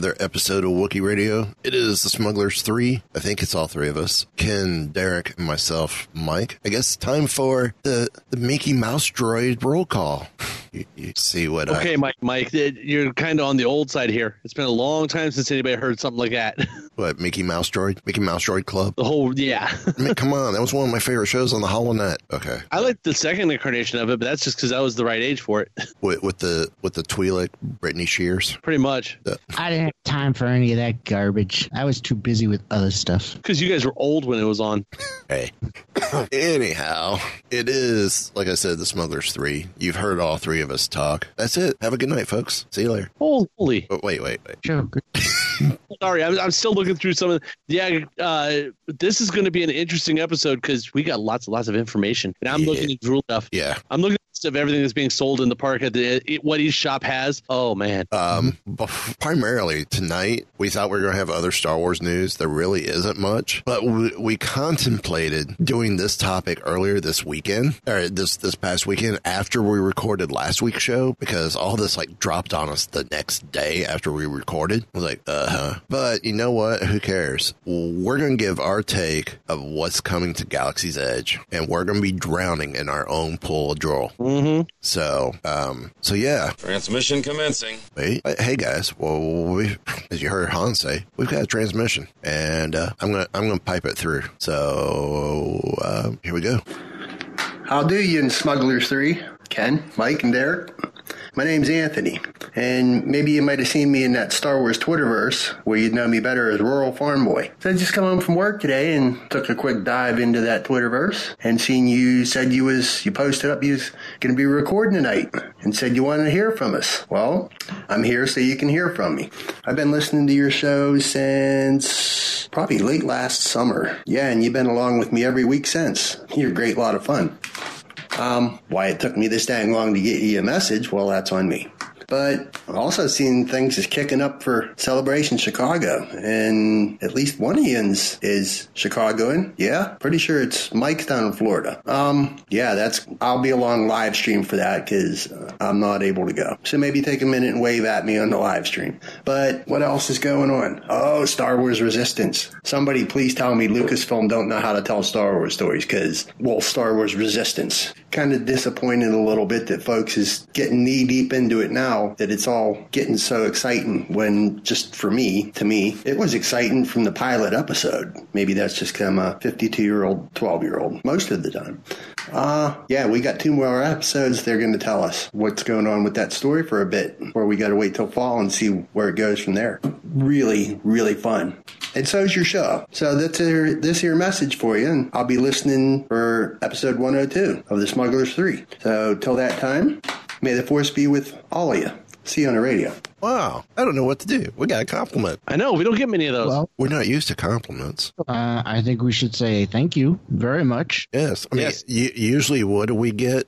Another episode of Wookiee Radio. It is the Smugglers 3. I think it's all three of us. Ken, Derek, and myself, Mike. I guess time for the, the Mickey Mouse droid roll call. You, you see what Okay, I... Mike. Mike, you're kind of on the old side here. It's been a long time since anybody heard something like that. What, Mickey Mouse droid? Mickey Mouse droid club? The whole, yeah. I mean, come on. That was one of my favorite shows on the HoloNet. Okay. I like the second incarnation of it, but that's just because I was the right age for it. With, with the with the Twi'lek, Britney Shears. Pretty much. I didn't have time for any of that garbage. I was too busy with other stuff. Because you guys were old when it was on. Hey. Anyhow, it is, like I said, the Smugglers 3. You've heard all three of us talk. That's it. Have a good night, folks. See you later. Holy. Oh, wait, wait, wait. Sure. Sorry, I'm, I'm still looking through some of The, Yeah, uh, this is going to be an interesting episode because we got lots and lots of information. And I'm Yeah. looking at Drool stuff. Yeah. I'm looking list of everything that's being sold in the park at the it, what each shop has. Oh, man. Um, primarily tonight, we thought we were going to have other Star Wars news. There really isn't much, but we, we contemplated doing this topic earlier this weekend or this this past weekend after we recorded last week's show because all this like dropped on us the next day after we recorded. I was like, uh huh. But you know what? Who cares? We're going to give our take of what's coming to Galaxy's Edge, and we're going to be drowning in our own pool of drool. Mm-hmm. So, um, so yeah, Transmission commencing. Wait, uh, hey guys. Well, we, as you heard Han say, we've got a transmission, and uh, I'm gonna I'm gonna pipe it through. So uh, here we go. How do you in Smugglers 3? Ken, Mike, and Derek. My name's Anthony, and maybe you might have seen me in that Star Wars Twitterverse where you'd know me better as Rural Farm Boy. So I just come home from work today and took a quick dive into that Twitterverse and seen you said you was you posted up you was to be recording tonight and said you wanted to hear from us. Well, I'm here so you can hear from me. I've been listening to your show since probably late last summer. Yeah, and you've been along with me every week since. You're a great lot of fun. Um, why it took me this dang long to get you a message, well, that's on me. But I've also seen things is kicking up for Celebration Chicago, and at least one of yins is Chicagoan. Yeah, pretty sure it's Mike's down in Florida. Um, yeah, that's I'll be along live stream for that because uh, I'm not able to go. So maybe take a minute and wave at me on the live stream. But what else is going on? Oh, Star Wars Resistance. Somebody please tell me Lucasfilm don't know how to tell Star Wars stories because well, Star Wars Resistance. Kind of disappointed a little bit that folks is getting knee deep into it now. That it's all getting so exciting when just for me, to me, it was exciting from the pilot episode. Maybe that's just 'cause I'm a 52 year old, 12 year old most of the time. Uh, yeah, we got two more episodes. They're going to tell us what's going on with that story for a bit, where we got to wait till fall and see where it goes from there. Really, really fun. And so's your show. So that's here, this here message for you, and I'll be listening for episode 102 of The Smugglers 3. So till that time, may the force be with all of you. See you on the radio. Wow, I don't know what to do. We got a compliment. I know. We don't get many of those. Well, We're not used to compliments. uh, I think we should say thank you very much. Yes, I mean, Yes. u- usually what do we get?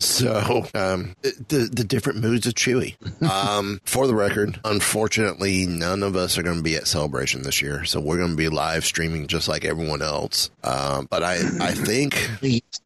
So, um, the the different moods of Chewie. Um, for the record, unfortunately, none of us are going to be at Celebration this year, so we're going to be live streaming just like everyone else. Um, but I I think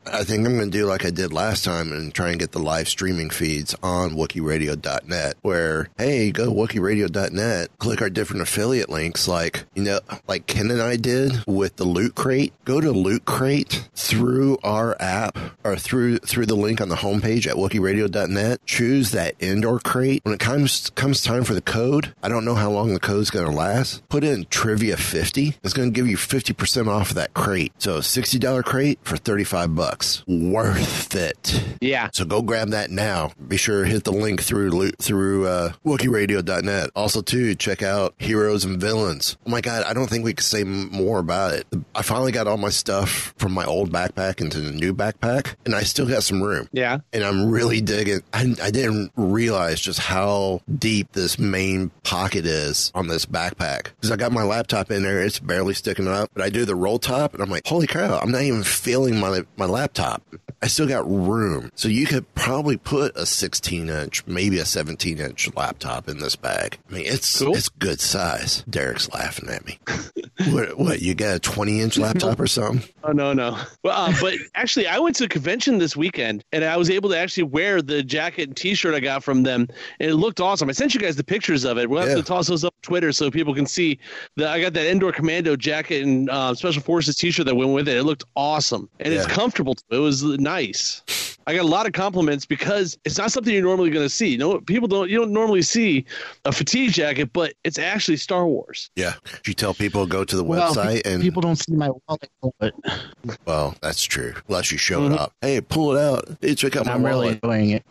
I think I'm going to do like I did last time and try and get the live streaming feeds on WookieRadio.net where, hey, go WookieRadio.net, click our different affiliate links like, you know, like Ken and I did with the Loot Crate. Go to Loot Crate through our app or through through the link on the homepage at WookieRadio.net. Choose that Endor crate. When it comes comes time for the code, I don't know how long the code's going to last. Put in Trivia 50. It's going to give you 50% off of that crate. So $60 crate for 35 bucks. Worth it. Yeah. So go grab that now. Be sure to hit the link through through uh, WookieRadio.net. Also, too, check out Heroes and Villains. Oh my God, I don't think we could say more about it. I finally got all my stuff from my old backpack into the new backpack, and I still got some room. Yeah. And I'm really digging. I, I didn't realize just how deep this main pocket is on this backpack because I got my laptop in there. It's barely sticking up, but I do the roll top, and I'm like, holy cow! I'm not even feeling my my laptop. I still got room, so you could probably put a 16 inch, maybe a 17 inch laptop in this bag. I mean, it's Cool. it's good size. Derek's laughing at me. what? What? You got a 20 inch laptop or something? Oh no, no. Well, uh, but actually, I went to a convention this weekend, and I was able to actually wear the jacket and T-shirt I got from them, and it looked awesome. I sent you guys the pictures of it. We'll have Yeah. to toss those up on Twitter so people can see that I got that Endor commando jacket and uh, special forces T-shirt that went with it. It looked awesome, and it's comfortable. Too. It was nice. I got a lot of compliments because it's not something you're normally going to see. You know, people don't you don't normally see a fatigue jacket, but it's actually Star Wars. Yeah. You tell people go to the Well, website and people don't see my wallet, but Well, that's true. Unless you show it up. Hey, pull it out. Hey, check out my I'm really wallet. enjoying it.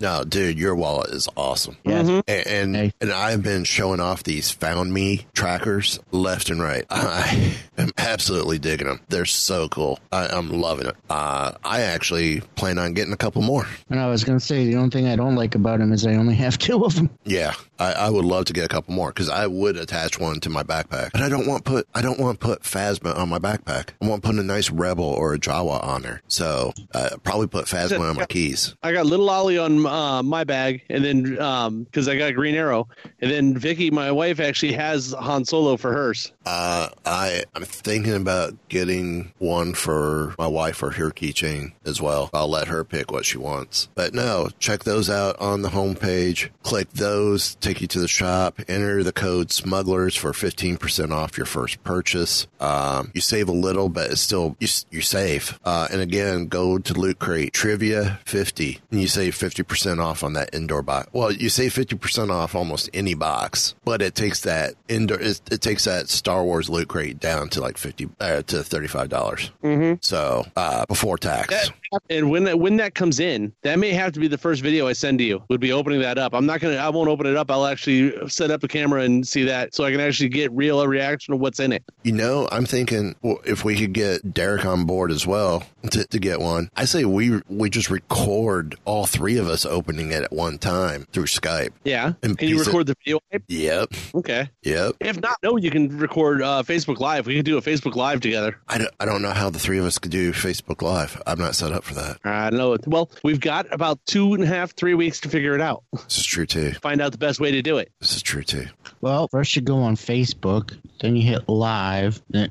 No, dude, your wallet is awesome. Yes. Mhm. And and, Hey. and I've been showing off these found me trackers left and right. I am absolutely digging them. They're so cool. I, I'm loving it. Uh, I actually plan on getting a couple more. And I was going to say, the only thing I don't like about him is I only have two of them. Yeah, I, I would love to get a couple more because I would attach one to my backpack, but I don't want put I don't want to put Phasma on my backpack. I want to put a nice Rebel or a Jawa on there. So uh, probably put Phasma on my keys. I got little Ollie on uh, my bag, and then um, because I got a Green Arrow, and then Vicky, my wife, actually has Han Solo for hers. Uh, I I'm thinking about getting one for my wife for her keychain as well. I'll let her pick what she wants. But no, check those out on the homepage. Click those, take you to the shop. Enter the code smugglers for 15% off your first purchase. Um, you save a little, but it's still you you save. Uh, and again, go to Loot Crate Trivia 50, and you save 50% off on that Endor box. Well, you save 50% off almost any box, but it takes that Endor it, it takes that Star Wars Loot Crate down to like 50 uh, to 35. dollars Mm-hmm. So uh, before tax. And when that when that comes in, that may have to be the first video I send to you. Would be opening that up. I'm not gonna. I won't open it up. I'll actually set up a camera and see that, so I can actually get real reaction of what's in it. You know, I'm thinking well, if we could get Derek on board as well to, to get one, I say we we just record all three of us opening it at one time through Skype. Yeah. And Can you piece it- record the video? Yep, Okay. yep. If not, no, you can record uh, Facebook Live. We can do a Facebook Live together. I don't, I don't know how the three of us could do Facebook Live. I'm not set up for that. I know. Well, we've got about two and a half, three weeks to figure it out. This is true too. Find out the best way to do it. This is true too. Well, first you go on Facebook, then you hit live.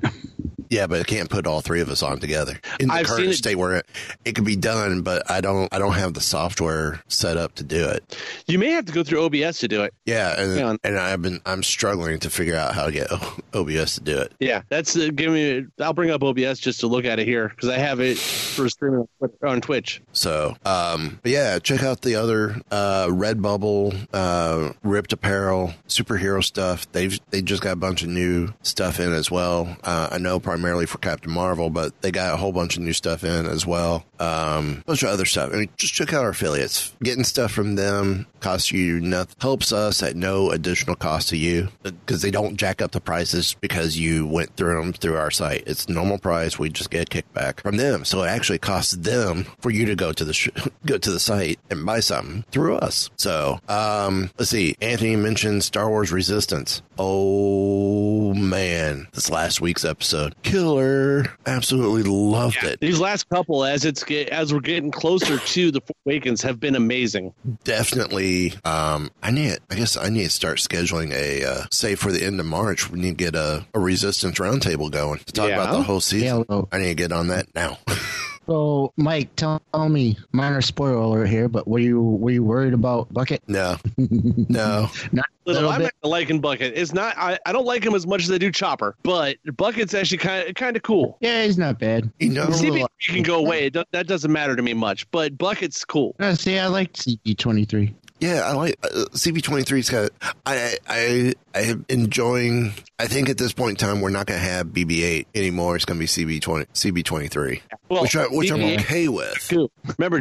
Yeah, but I can't put all three of us on together in the I've seen current it- state where it, it can be done, but I don't I don't have the software set up to do it. You may have to go through OBS to do it. Yeah, Yeah. and, and I've been I'm struggling to figure out how to get OBS to do it. Yeah, that's uh, give me. I'll bring up OBS just to look at it here because I have it for streaming on on Twitch. So, um, but yeah, check out the other uh, Redbubble, uh, Ripped Apparel, superhero stuff. They've they just got a bunch of new stuff in as well. Uh, I know primarily for Captain Marvel, but they got a whole bunch of new stuff in as well. Um, bunch of other stuff. I mean, just check out our affiliates. Getting stuff from them costs you nothing. Helps us at no additional cost to you because they don't jack up the prices because you went through them through our site. It's normal price. We just get a kickback from them, so it actually costs them for you to go to the sh- go to the site and buy something through us. So, um, let's see. Anthony mentioned Star Wars Resistance. Oh man, this last week's episode, killer. Absolutely loved it. These last couple, as it's get, as we're getting closer to the Force Awakens, have been amazing. definitely um i need i guess i need to start scheduling a uh say for the end of march we need to get a, a resistance roundtable going to talk Yeah. about the whole season Yeah, i need to get on that now So, Mike, tell, tell me, minor spoiler alert here, but were you were you worried about Bucket? No, no. Not a Little, little I'm bit. liking Bucket. It's not. I, I don't like him as much as I do Chopper, but Bucket's actually kind of kind of cool. Yeah, he's not bad. You know, CB can go away. It do- that doesn't matter to me much, but Bucket's cool. Uh, see, I like CB23. Yeah, I like uh, CB23's got. I I I am enjoying. I think at this point in time, we're not going to have BB8 anymore. It's going to be CB20 CB23, Well, which I, which I'm okay with. Jakku. Remember,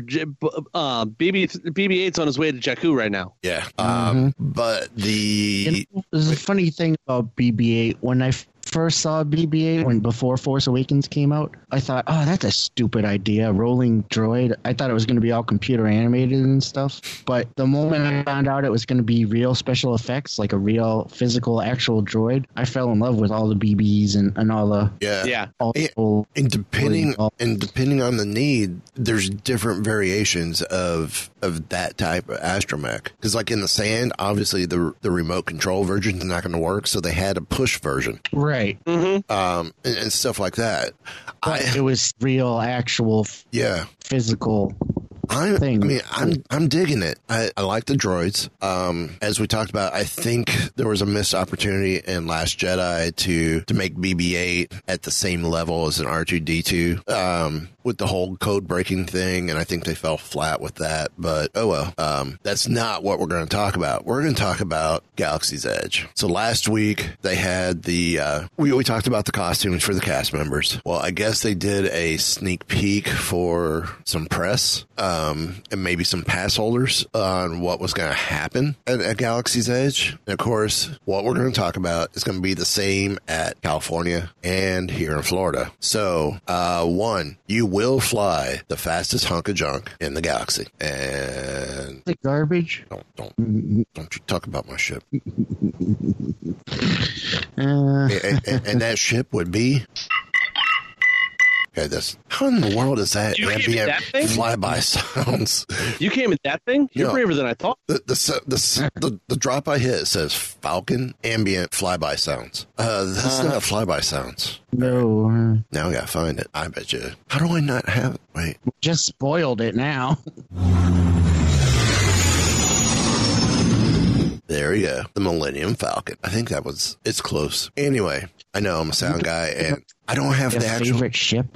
uh, BB BB8's on his way to Jakku right now. Yeah, um, but the You know, there's a funny thing about BB-8. When I f- first saw BB-8, when before Force Awakens came out, I thought, oh, that's a stupid idea. Rolling droid. I thought it was going to be all computer animated and stuff. But the moment I found out it was going to be real special effects, like a real physical actual droid, I fell in love with all the BBs and, and all the yeah. Yeah, all Yeah. the And depending and depending on the need, there's different variations of of that type of astromech. Because like in the sand, obviously the the remote control version is not going to work, so they had a push version, right. um, and, and stuff like that. I it was real, actual, yeah. physical. I, I thing. mean, I'm I'm digging it. I, I like the droids. Um, as we talked about, I think there was a missed opportunity in Last Jedi to to make BB-8 at the same level as an R2D2 um, with the whole code breaking thing, and I think they fell flat with that. But oh well. Um, that's not what we're going to talk about. We're going to talk about Galaxy's Edge. So last week they had the uh, we we talked about the costumes for the cast members. Well, I guess they did a sneak peek for some press um, and maybe some pass holders on what was going to happen at, at Galaxy's Edge. And of course, what we're going to talk about is going to be the same at California and here in Florida. So, uh, one, you will fly the fastest hunk of junk in the galaxy, and The garbage. don't don't don't you talk about my ship. Uh, and, and- and that ship would be. Okay, that's how in the world is that You ambient flyby sounds? you came in that thing. You're Yeah. braver than I thought. The the, the the the drop I hit says Falcon ambient flyby sounds. Uh, that's not flyby sounds. no. uh, Now I gotta find it. I bet you. How do I not have it? Wait. just spoiled it now. There you go. The Millennium Falcon. I think that was. It's close. Anyway, I know I'm a sound guy, and I don't have the actual. favorite ship?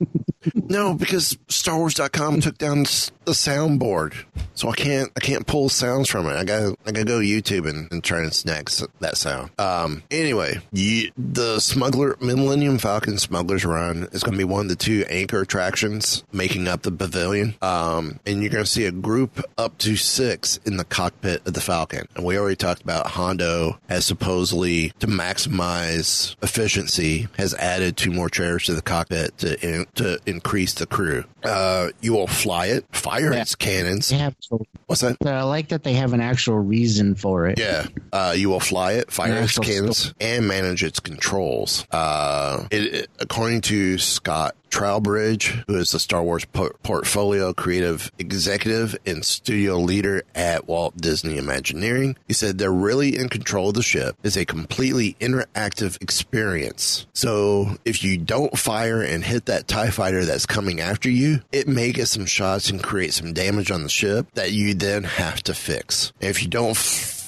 No, because StarWars.com took down the soundboard, so I can't I can't pull sounds from it. I got I gotta go YouTube and, and try and snag that sound. Um. Anyway, you, the Smuggler Millennium Falcon Smuggler's Run is going to be one of the two anchor attractions making up the pavilion. Um. And you're going to see a group up to six in the cockpit of the Falcon. And we already talked about Hondo has supposedly to maximize efficiency has added two more chairs to the cockpit to to increase the crew. Uh, you will fly it, fire its cannons. So, What's that? I like that they have an actual reason for it. Yeah, uh, you will fly it, fire its cannons, and manage its controls. Uh, it, it- according to Scott Trowbridge, who is the Star Wars por- portfolio creative executive and studio leader at Walt Disney Imagineering, he said they're really in control of the ship. It's a completely interactive experience. So if you don't fire and hit that TIE fighter that's coming after you, it may get some shots and create some damage on the ship that you then have to fix. If you don't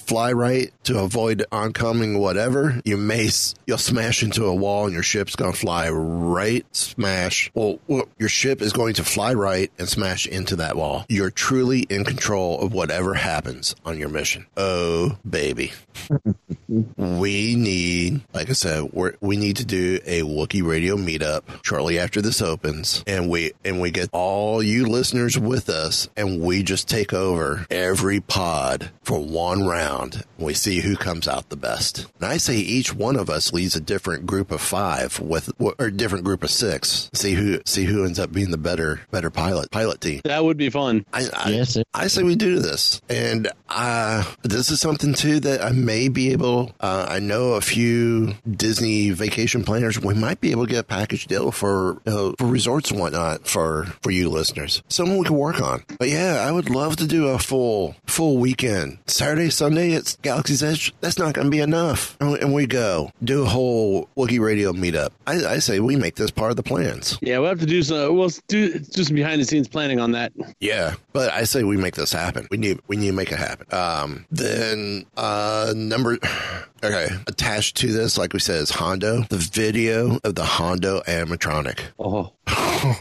fly right to avoid oncoming whatever, you may you'll smash into a wall and your ship's going to fly right smash. Well, well, your ship is going to fly right and smash into that wall. You're truly in control of whatever happens on your mission. Oh, baby. we need, like I said, we need to do a Wookiee radio meetup shortly after this opens, and we and we get all you listeners with us, and we just take over every pod for one round. We see who comes out the best. And I say each one of us leads a different group of five with or a different group of six. See who see who ends up being the better better pilot pilot team. That would be fun. I, I, Yes, I say we do this, and uh, this is something too that I may be able. Uh, I know a few Disney vacation planners. We might be able to get a package deal for you know, for resorts and whatnot for for you listeners. Something we can work on. But yeah, I would love to do a full full weekend. Saturday, Sunday, it's Galaxy's Edge. That's not going to be enough. And we- go do a whole Wookiee Radio meetup. I, I say we make this part of the plans. Yeah, we'll have to do some. We'll do do some behind the scenes planning on that. Yeah, but I say we make this happen. We need we need to make it happen. Um, then uh, number okay attached to this, like we said, is Hondo. The video of the Hondo animatronic. Oh,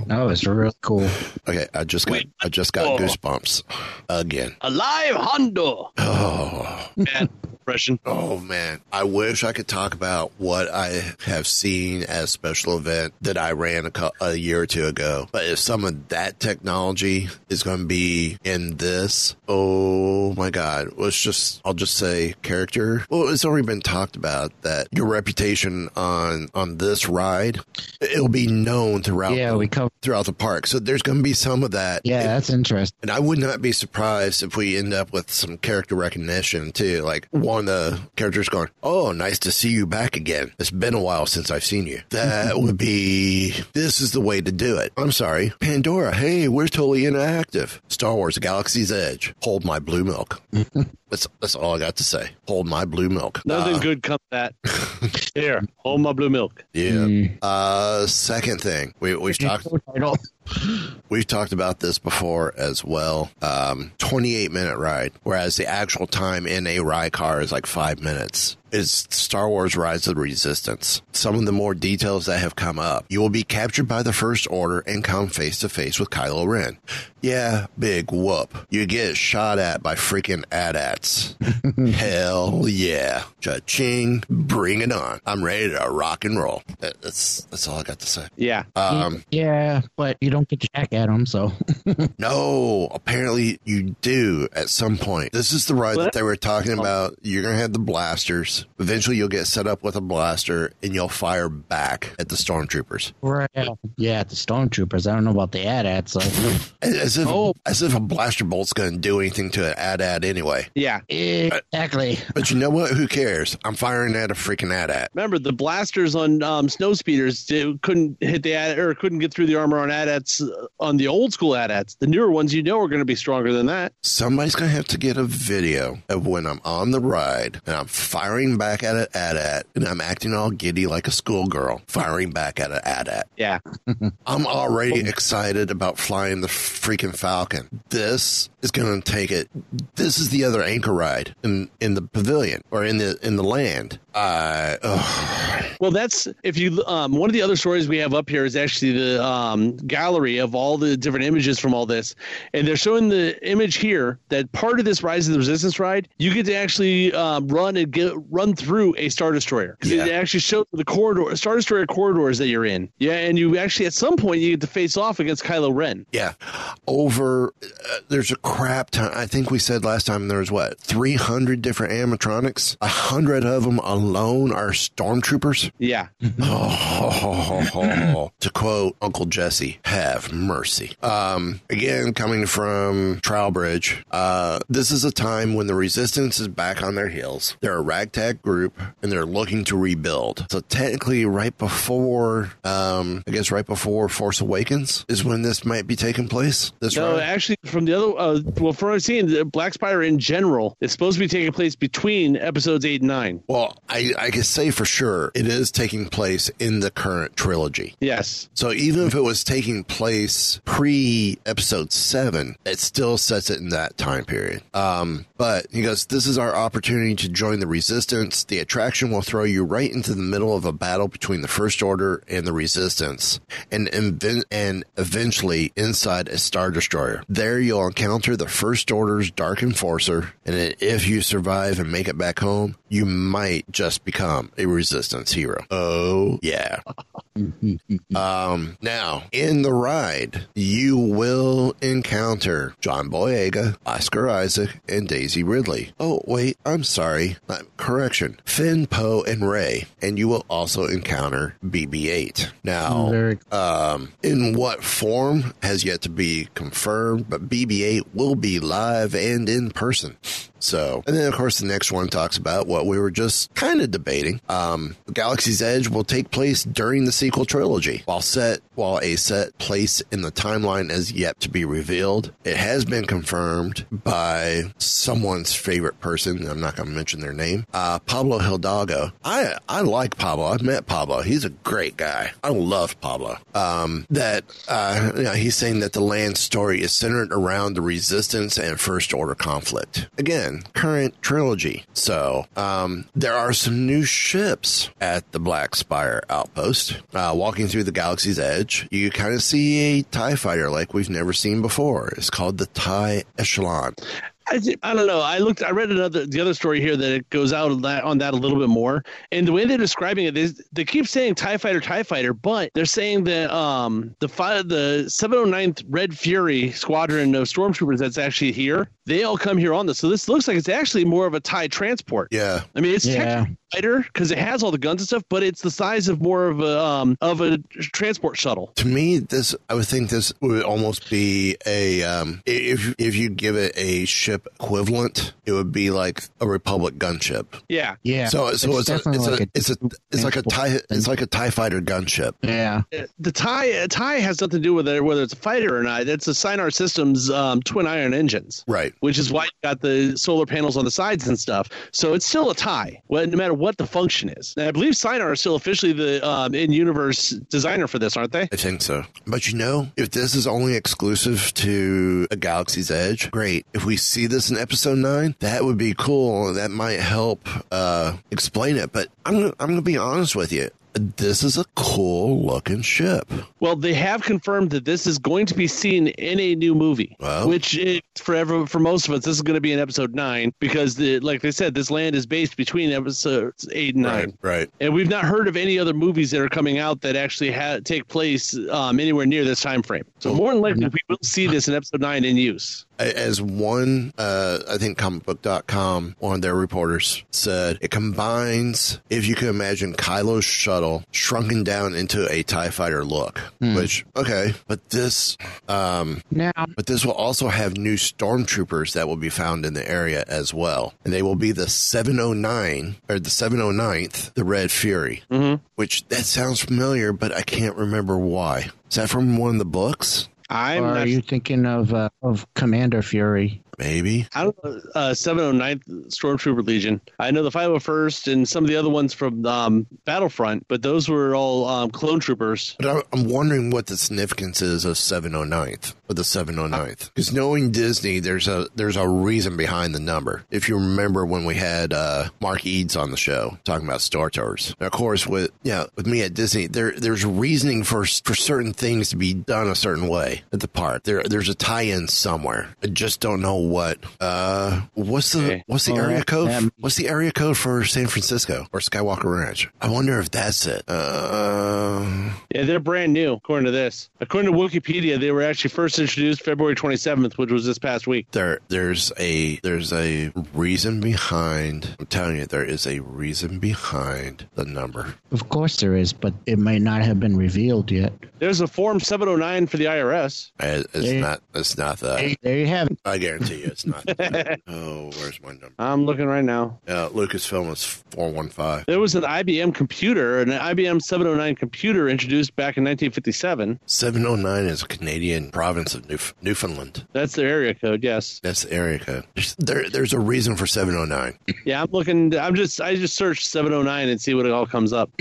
That was really cool. Okay, I just got Wait. I just got Oh. goosebumps again. alive Hondo. Oh. Man, impression. Oh man, I wish I could talk about what I have seen as special event that I ran a, cou- a year or two ago. But if some of that technology is going to be in this, oh my god, let's just I'll just say character. Well, it's already been talked about that your reputation on on this ride it'll be known throughout Yeah, we covered. throughout the park. So there's going to be some of that. Yeah, that's interesting. And I would not be surprised if we end up with some character recognition too. Like one of the characters going, Oh, nice to see you back again. It's been a while since I've seen you. That would be, this is the way to do it. I'm sorry. Pandora, hey, we're totally inactive. Star Wars Galaxy's Edge. Hold my blue milk. that's, that's all I got to say. Hold my blue milk. Nothing Uh, good comes that. Here, hold my blue milk. Yeah. Mm. Uh, second thing, we, we've talked. We've talked about this before as well. Um, 28 minute ride, whereas the actual time in a ride car is like five minutes. Is Star Wars Rise of the Resistance. Some of the more details that have come up. You will be captured by the First Order and come face to face with Kylo Ren. Yeah, big whoop. You get shot at by freaking AT-ATs. Hell yeah. Cha-ching. Bring it on. I'm ready to rock and roll. That's, that's all I got to say. Yeah. Um, Yeah, but you don't get to jack at them, so. No, apparently you do at some point. This is the ride that they were talking about. You're going to have the blasters. Eventually, you'll get set up with a blaster and you'll fire back at the stormtroopers. right. Yeah, at the stormtroopers. I don't know about the AT-AT, so. As if, Oh. as if a blaster bolt's going to do anything to an AT-AT anyway. Yeah. exactly. But you know what? Who cares? I'm firing at a freaking AT-AT. Remember the blasters on um, snow speeders did, couldn't hit the AT or couldn't get through the armor on AT-ATs uh, on the old school AT-ATs. The newer ones, you know, are going to be stronger than that. Somebody's going to have to get a video of when I'm on the ride and I'm firing back at an AT-AT and I'm acting all giddy like a schoolgirl, firing back at an AT-AT. Yeah. I'm already excited about flying the freaking Falcon. This is going to take it. This is the other anchor ride in in the pavilion or in the in the land. Uh, ugh. Well, that's if you. Um, one of the other stories we have up here is actually the um, gallery of all the different images from all this, and they're showing the image here that part of this Rise of the Resistance ride, you get to actually um, run and get run through a Star Destroyer Yeah. it actually shows the corridor, Star Destroyer corridors that you're in. Yeah, and you actually at some point you get to face off against Kylo Ren. yeah. Over uh, there's a crap ton. I think we said last time there was what 300 different animatronics. A hundred of them alone are stormtroopers. Yeah, Oh, to quote Uncle Jesse, have mercy. Um, again, coming from Trowbridge, uh, this is a time when the resistance is back on their heels. They're a ragtag group and they're looking to rebuild. So technically, right before, um, I guess right before Force Awakens is when this might be taking place. This no, actually, from the other, uh, well, from what I've seen, the Black Spire in general is supposed to be taking place between episodes eight and nine. Well, I, I can say for sure it is taking place in the current trilogy. Yes. So even if it was taking place pre episode seven, it still sets it in that time period. Um, but he goes, This is our opportunity to join the resistance. The attraction will throw you right into the middle of a battle between the First Order and the Resistance, and, inven- and eventually inside a Star Destroyer. There you'll encounter the First Order's Dark Enforcer, and if you survive and make it back home, you might just become a Resistance hero. Oh, yeah. Um, now, in the ride, you will encounter John Boyega, Oscar Isaac, and Daisy Ridley. Oh, wait, I'm sorry. Uh, correction. Finn, Poe, and Rey. And you will also encounter BB 8. Now, Very um, in what form has yet to be confirmed, but BB 8 will be live and in person. So, and then of course the next one talks about what we were just kind of debating. Um, Galaxy's Edge will take place during the sequel trilogy, while set while a set place in the timeline is yet to be revealed. It has been confirmed by someone's favorite person. I'm not going to mention their name. Uh, Pablo Hidalgo. I I like Pablo. I've met Pablo. He's a great guy. I love Pablo. Um, that uh, you know, he's saying that the land story is centered around the resistance and first order conflict. Again, current trilogy. So um, there are some new ships at the Black Spire outpost. Uh, walking through the galaxy's edge, you kind of see a TIE fighter like we've never seen before. It's called the TIE Echelon. I, I don't know. I looked. I read another the other story here that it goes out on that, on that a little bit more. And the way they're describing it is they keep saying Tie Fighter, Tie Fighter, but they're saying that um the fi- the 709th Red Fury squadron of stormtroopers that's actually here, they all come here on this. So this looks like it's actually more of a Tie transport. Yeah. I mean, it's Yeah. technically fighter because it has all the guns and stuff, but it's the size of more of a um of a transport shuttle. To me, this I would think this would almost be a um, if if you give it a ship equivalent, it would be like a Republic gunship. Yeah. Yeah. So so it's, a, definitely it's, like a, it's a it's like a tie it's like a Tie Fighter gunship. yeah. the tie a tie has nothing to do with it, whether it's a fighter or not. It's a Sienar Systems um, twin iron engines, Right. which is why you got the solar panels on the sides and stuff. So it's still a tie, well, no matter what the function is. And I believe Sienar is still officially the um, in-universe designer for this, aren't they? I think so. But you know, if this is only exclusive to a Galaxy's Edge, great. If we see this in episode nine, that would be cool. That might help uh, explain it. But I'm I'm gonna be honest with you. This is a cool looking ship. Well, they have confirmed that this is going to be seen in a new movie, Wow. which for ever, for most of us, this is going to be in episode nine because, the, like they said, this land is based between episodes eight and nine. Right. And we've not heard of any other movies that are coming out that actually ha- take place um, anywhere near this time frame. So more than likely, we will see this in episode nine in use. As one, uh, I think comicbook.com, one of their reporters said, it combines, if you can imagine Kylo's shuttle shrunken down into a TIE fighter look, which, okay, but this, um, Now, but this will also have new stormtroopers that will be found in the area as well. And they will be the 709 or the 709th, the Red Fury, mm-hmm. which that sounds familiar, but I can't remember why. Is that from one of the books? I'm or not are you thinking of uh, of Commander Fury? Maybe. I don't know, uh, 709th Stormtrooper Legion. I know the 501st and some of the other ones from um, Battlefront, but those were all um, clone troopers. But I- I'm wondering what the significance is of 709th or the 709th. Because knowing Disney, there's a there's a reason behind the number. If you remember when we had uh, Mark Eads on the show talking about Star Tours, and of course with yeah with me at Disney, there there's reasoning for for certain things to be done a certain way at the park. There there's a tie-in somewhere. I just don't know what. Uh, what's the Okay. what's the Well, area that- code? that- What's the area code for San Francisco or Skywalker Ranch? I wonder if that's it. Uh, Yeah, they're brand new, according to this. According to Wikipedia, they were actually first introduced February 27th, which was this past week. there there's a there's a reason behind I'm telling you there is a reason behind the number. Of course there is, but it may not have been revealed yet. There's a Form 709 for the IRS. It's Yeah. not it's not that. Hey, there you have it. I guarantee you it's not. Oh, where's my number? I'm looking right now. Uh, Lucasfilm is four one five. There was an IBM computer, an IBM 709 computer introduced back in 1957. Seven oh nine is a Canadian province of Newf- Newfoundland. That's the area code, yes. That's the area code. There's, there, there's a reason for seven oh nine. Yeah, I'm looking. I'm just. I just searched 709 and see what it all comes up.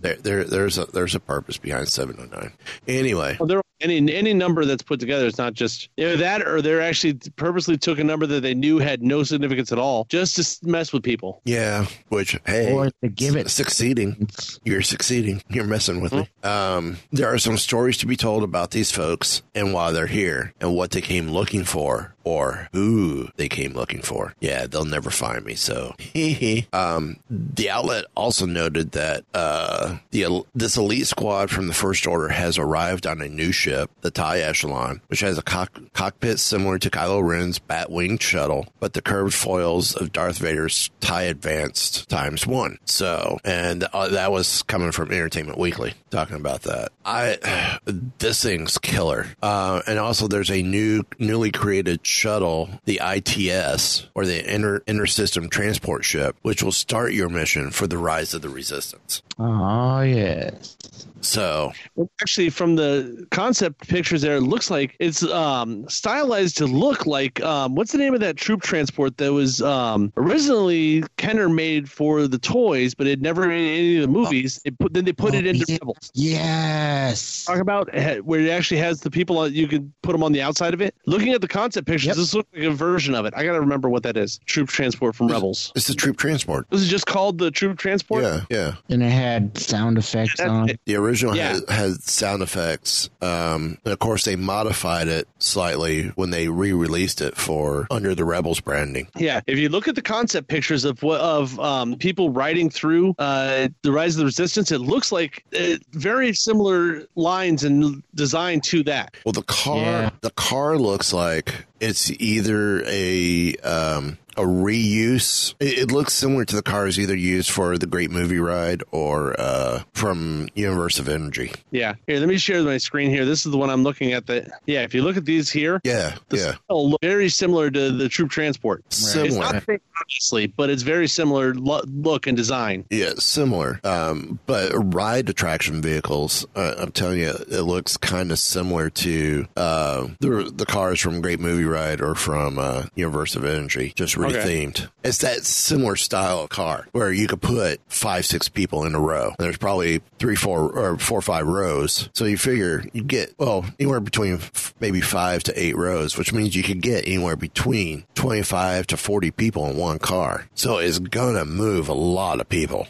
There, there, there's a there's a purpose behind seven oh nine. Anyway, Well, there any any number that's put together it's not just either that or they're actually purposely took a number that they knew had no significance at all just to mess with people. yeah. Which hey, Or to give it succeeding. You're succeeding. You're messing with me. Um, there are some stories to be told about these folks and why they're here and what they came looking for or who they came looking for. Yeah, they'll never find me. So, um, the outlet also noted that uh, the this elite squad from the First Order has arrived on a new ship ship, the TIE Echelon, which has a cock- cockpit similar to Kylo Ren's Batwing shuttle, but the curved foils of Darth Vader's TIE Advanced times one. So, and uh, that was coming from Entertainment Weekly talking about that. I, this thing's killer. Uh, and also there's a new, newly created shuttle, the ITS, or the Inter, Intersystem Transport Ship, which will start your mission for the Rise of the Resistance. Oh yes. So, Actually, from the concept pictures there, it looks like it's um, stylized to look like um, what's the name of that troop transport that was um, originally Kenner made for the toys, but it never made any of the movies. It put, then they put Oh, it into yeah. Rebels. Yes. Talk about eh, where it actually has the people on, you can put them on the outside of it. Looking at the concept pictures, Yep. this looks like a version of it. I got to remember what that is. Troop transport from Rebels. it's the troop transport. This is just called the troop transport. Yeah, yeah. And it had sound effects That's on. it. The original Yeah. had, had sound effects, um, and of course they modified it slightly when they re-released it for under the Rebels branding. Yeah, if you look at the concept pictures of what of um, people riding through uh, the Rise of the Resistance, it looks like uh, very similar lines and design to that. Well, the car, Yeah. the car looks like it's either a um, a reuse. It, it looks similar to the cars either used for the Great Movie Ride or uh, from Universe of Energy. Yeah, here, let me share my screen here. This is the one I'm looking at. The yeah, if you look at these here, Yeah, yeah, look very similar to the Troop Transport. It's similar. not the obviously, but it's very similar lo- look and design. Yeah, similar. Um, but ride attraction vehicles, uh, I'm telling you, it looks kind of similar to uh, the the cars from Great Movie Ride or from uh, Universe of Energy, just Okay. rethemed. It's that similar style of car where you could put five, six people in a row. There's probably three, four, or four or five rows. So you figure you get well anywhere between f- maybe five to eight rows, which means you could get anywhere between 25 to 40 people in one car. So it's gonna move a lot of people.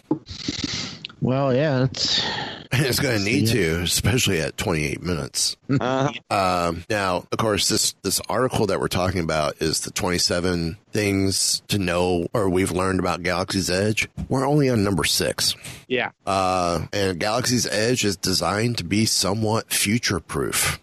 Well, yeah, it's it's going to need to, especially at 28 minutes. Uh, Um, now, of course, this this article that we're talking about is the 27 things to know or we've learned about Galaxy's Edge. We're only on number six. yeah, Uh, and Galaxy's Edge is designed to be somewhat future proof,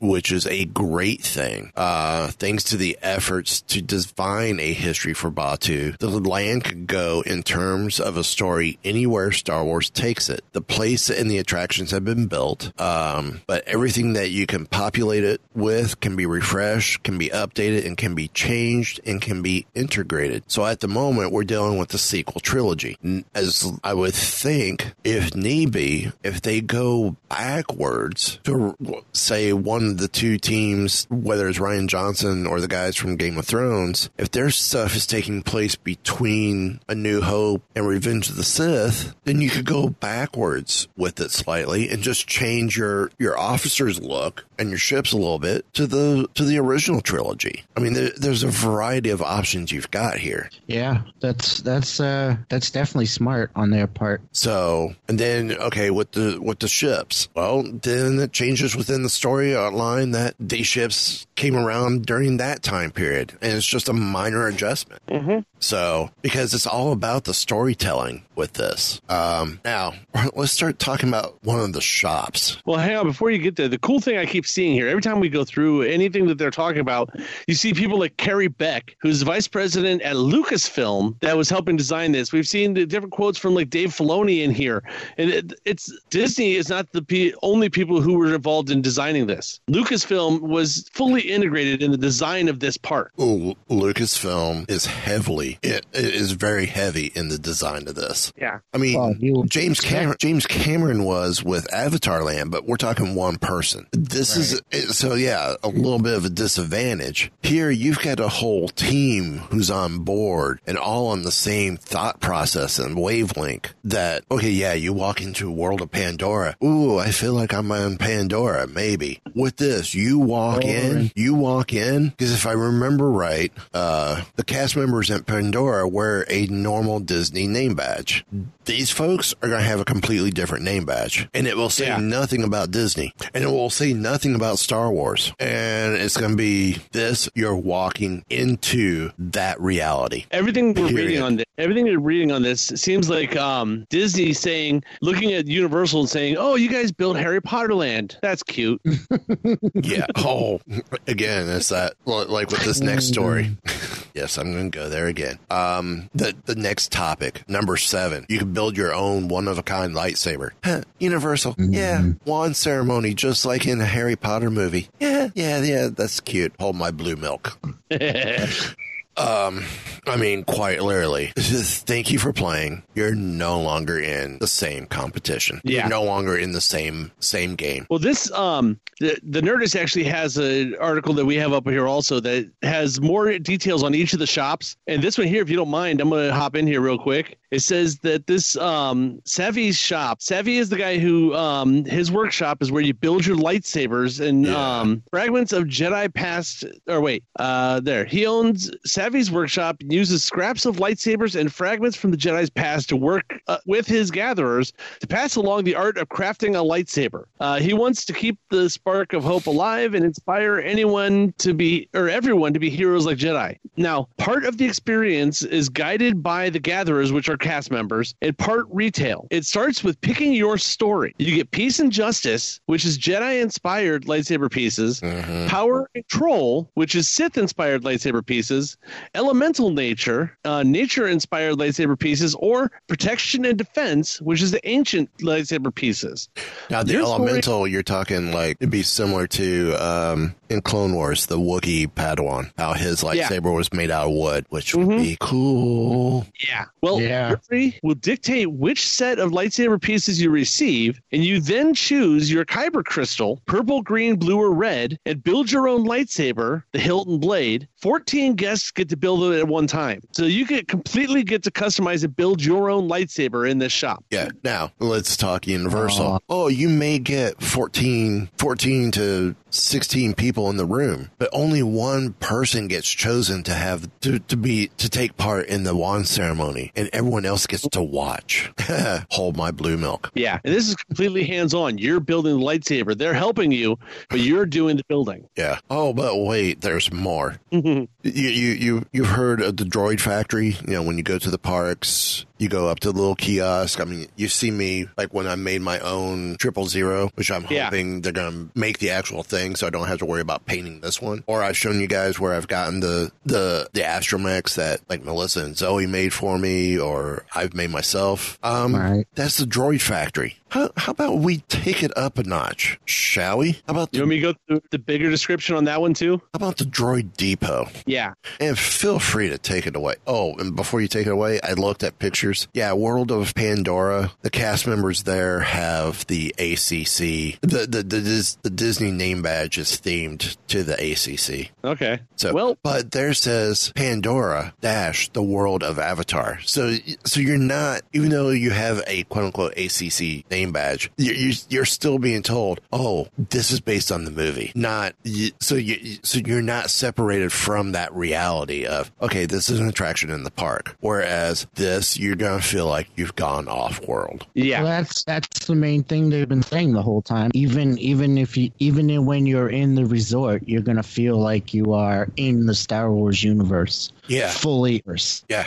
which is a great thing. Uh, thanks to the efforts to define a history for Batuu, the land could go in terms of a story anywhere Star Wars takes it. The place and the attractions have been built, um, but everything that you can populate it with can be refreshed, can be updated, and can be changed and can be integrated. So at the moment, we're dealing with the sequel trilogy. As I would think, if need be, if they go backwards to say one of the two teams, whether it's Rian Johnson or the guys from Game of Thrones, if their stuff is taking place between A New Hope and Revenge of the Sith, then you could go backwards with it slightly and just change your your officer's look and your ships a little bit to the to the original trilogy. I mean, there, there's a variety of options you've got here. yeah, that's that's uh that's definitely smart on their part. So, and then okay, with the with the ships, well, then it changes within the story outline that these ships came around during that time period, and it's just a minor adjustment. Mm-hmm. So, because it's all about the storytelling with this. Um, now, let's start talking about one of the shops. Well, hang on. Before you get there, the cool thing I keep seeing here, every time we go through anything that they're talking about, you see people like Carrie Beck, who's vice president at Lucasfilm, that was helping design this. We've seen the different quotes from like Dave Filoni in here, and it, it's Disney is not the pe- only people who were involved in designing this. Lucasfilm was fully integrated in the design of this park. Ooh, Lucasfilm is heavily, it, it is very heavy in the design of this. Yeah. I mean, Well, you- James Cameron, James Cameron was with Avatar Land, but we're talking one person. This is so yeah, a little bit of a disadvantage. Here, you've got a whole team who's on board and all on the same thought process and wavelength. That okay, yeah, you walk into a world of Pandora. Ooh, I feel like I'm on Pandora. Maybe with this, you walk in, you walk in because if I remember right, uh, the cast members at Pa- Pandora wear a normal Disney name badge. These folks are going to have a completely different name badge, and it will say Yeah. nothing about Disney, and it will say nothing about Star Wars, and it's going to be this. You're walking into that reality. Everything we're Period. reading on this, everything we're reading on this seems like um, Disney saying, looking at Universal and saying, "Oh, you guys built Harry Potter Land. That's cute." Yeah. Oh, again, it's that like with this next story. yes, I'm going to go there again. Um, the the next topic, number seven. You can build your own one of a kind lightsaber. Huh, Universal. Yeah. Wand ceremony, just like in a Harry Potter movie. Yeah. Yeah. Yeah. That's cute. Hold my blue milk. Um, I mean, quite literally, thank you for playing. You're no longer in the same competition. Yeah. You're no longer in the same same game. Well, this um the the Nerdist actually has an article that we have up here also that has more details on each of the shops. And this one here, if you don't mind, I'm going to hop in here real quick. It says that this um Savi's shop, Savi is the guy who um his workshop is where you build your lightsabers and Yeah. um fragments of Jedi past or wait, uh there. He owns Savi's workshop uses scraps of lightsabers and fragments from the Jedi's past to work uh, with his gatherers to pass along the art of crafting a lightsaber. Uh, he wants to keep the spark of hope alive and inspire anyone to be, or everyone to be heroes like Jedi. Now, part of the experience is guided by the gatherers, which are cast members, and part retail. It starts with picking your story. You get Peace and Justice, which is Jedi inspired lightsaber pieces, Power and Control, which is Sith inspired lightsaber pieces, Elemental Nature, uh, nature inspired lightsaber pieces, or Protection and Defense, which is the ancient lightsaber pieces. Now, the Your story- elemental, you're talking like it'd be similar to um, in Clone Wars, the Wookiee Padawan, how his Yeah. lightsaber was made out of wood, which would Mhm. be cool. Yeah. Well, Yeah. will dictate which set of lightsaber pieces you receive, and you then choose your kyber crystal, purple, green, blue, or red, and build your own lightsaber, the Hilton Blade. 14 guests get to build it at one time. So you can completely get to customize and build your own lightsaber in this shop. Yeah. Now, let's talk Universal. Aw. oh, you may get 14, 14 to 16 people in the room, but only one person gets chosen to have to, to be to take part in the wand ceremony, and everyone else gets to watch. Hold my blue milk. Yeah. And this is completely hands on. You're building the lightsaber. They're helping you, but you're doing the building. Yeah. Oh, but wait, there's more. Mm-hmm. You, you you you've heard of the Droid Factory? You know, when you go to the parks, you go up to the little kiosk. I mean, you see me like when I made my own triple zero, which I'm Yeah. hoping they're gonna make the actual thing, so I don't have to worry about painting this one. Or I've shown you guys where I've gotten the the the astromechs that like Melissa and Zoe made for me, or I've made myself. Um, Right. that's the Droid Factory. How, how about we take it up a notch, shall we? How about You the, want me to go through the bigger description on that one too? how about the Droid Depot? Yeah. And feel free to take it away. Oh, and before you take it away, I looked at pictures. Yeah, World of Pandora. The cast members there have the ACC. The the the, the Disney name badge is themed to the ACC. Okay. So, well, but there says Pandora dash the world of Avatar. So, so you're not, even though you have a quote unquote ACC name badge, you're, you're, you're still being told, oh, this is based on the movie. Not so you, so you're not separated from that reality of okay, this is an attraction in the park. Whereas this, you're gonna feel like you've gone off world. yeah. Well, that's that's the main thing they've been saying the whole time. Even even if you even when you're in the resort, you're gonna feel like you are in the Star Wars universe, Yeah, fully immersed, yeah.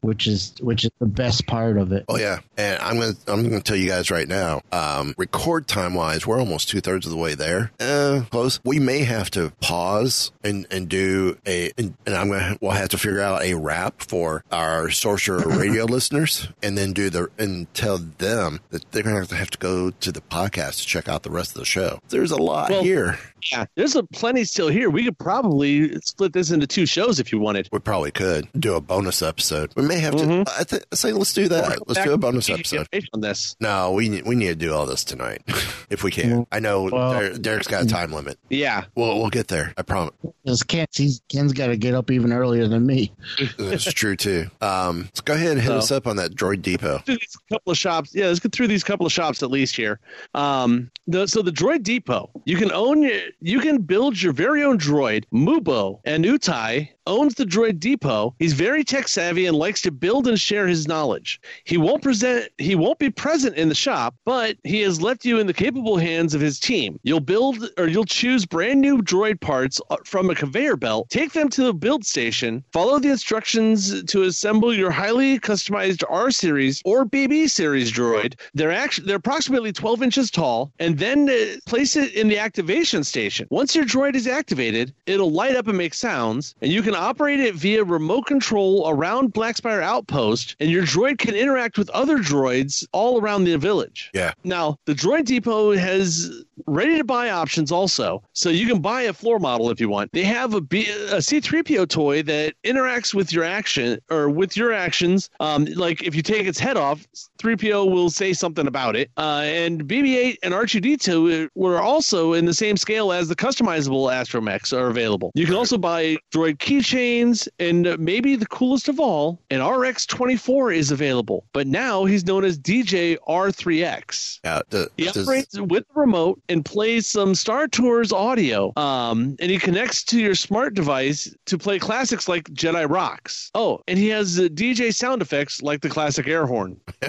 which is which is the best part of it. Oh yeah, and I'm gonna I'm gonna tell you guys right now. Um, record time wise, we're almost two thirds of the way there. Uh, close. We may have to pause and and do a and, and I'm gonna we'll have to figure out a wrap for our sorcerer radio listeners, and then do the and tell them that they're gonna have to have to go to the podcast to check out the rest of the show. There's a lot Well- here. Yeah, there's a plenty still here. We could probably split this into two shows if you wanted. We probably could do a bonus episode. We may have Mhm. to. I th- say let's do that. Let's do a bonus episode. on this. No, we need, we need to do all this tonight if we can. I know Well- Der- Derek's got a time limit. Yeah, We'll we'll get there. I promise. Because Ken, Ken's got to get up even earlier than me. That's true too. Um, let's go ahead and hit So- us up on that Droid Depot. through these couple of shops. Yeah, let's get through these couple of shops at least here. Um, the, so the Droid Depot, you can own, your- you can build your very own droid, Mubo and Utai, owns the Droid Depot. He's very tech savvy and likes to build and share his knowledge. He won't present he won't be present in the shop, but he has left you in the capable hands of his team. You'll build or you'll choose brand new droid parts uh, from a conveyor belt, take them to the build station, follow the instructions to assemble your highly customized R series or BB series droid. They're actually they're approximately 12 inches tall, and then uh, place it in the activation station. Once your droid is activated, it'll light up and make sounds, and you can operate it via remote control around Blackspire Outpost, and your droid can interact with other droids all around the village. Yeah. Now, the Droid Depot has ready to buy options also. So you can buy a floor model if you want. They have a, B, a C3PO toy that interacts with your action or with your actions. Um, like if you take its head off, 3PO will say something about it. Uh, and BB-8 and R2D2 were also in the same scale as the customizable astromechs are available. You can also buy droid keychains, and maybe the coolest of all, an RX-24 is available. But now he's known as DJ R3X. Yeah, the, He does- operates with the remote and plays some Star Tours audio. Um, and he connects to your smart device to play classics like Jedi Rocks. Oh, and he has uh, DJ sound effects like the classic air horn.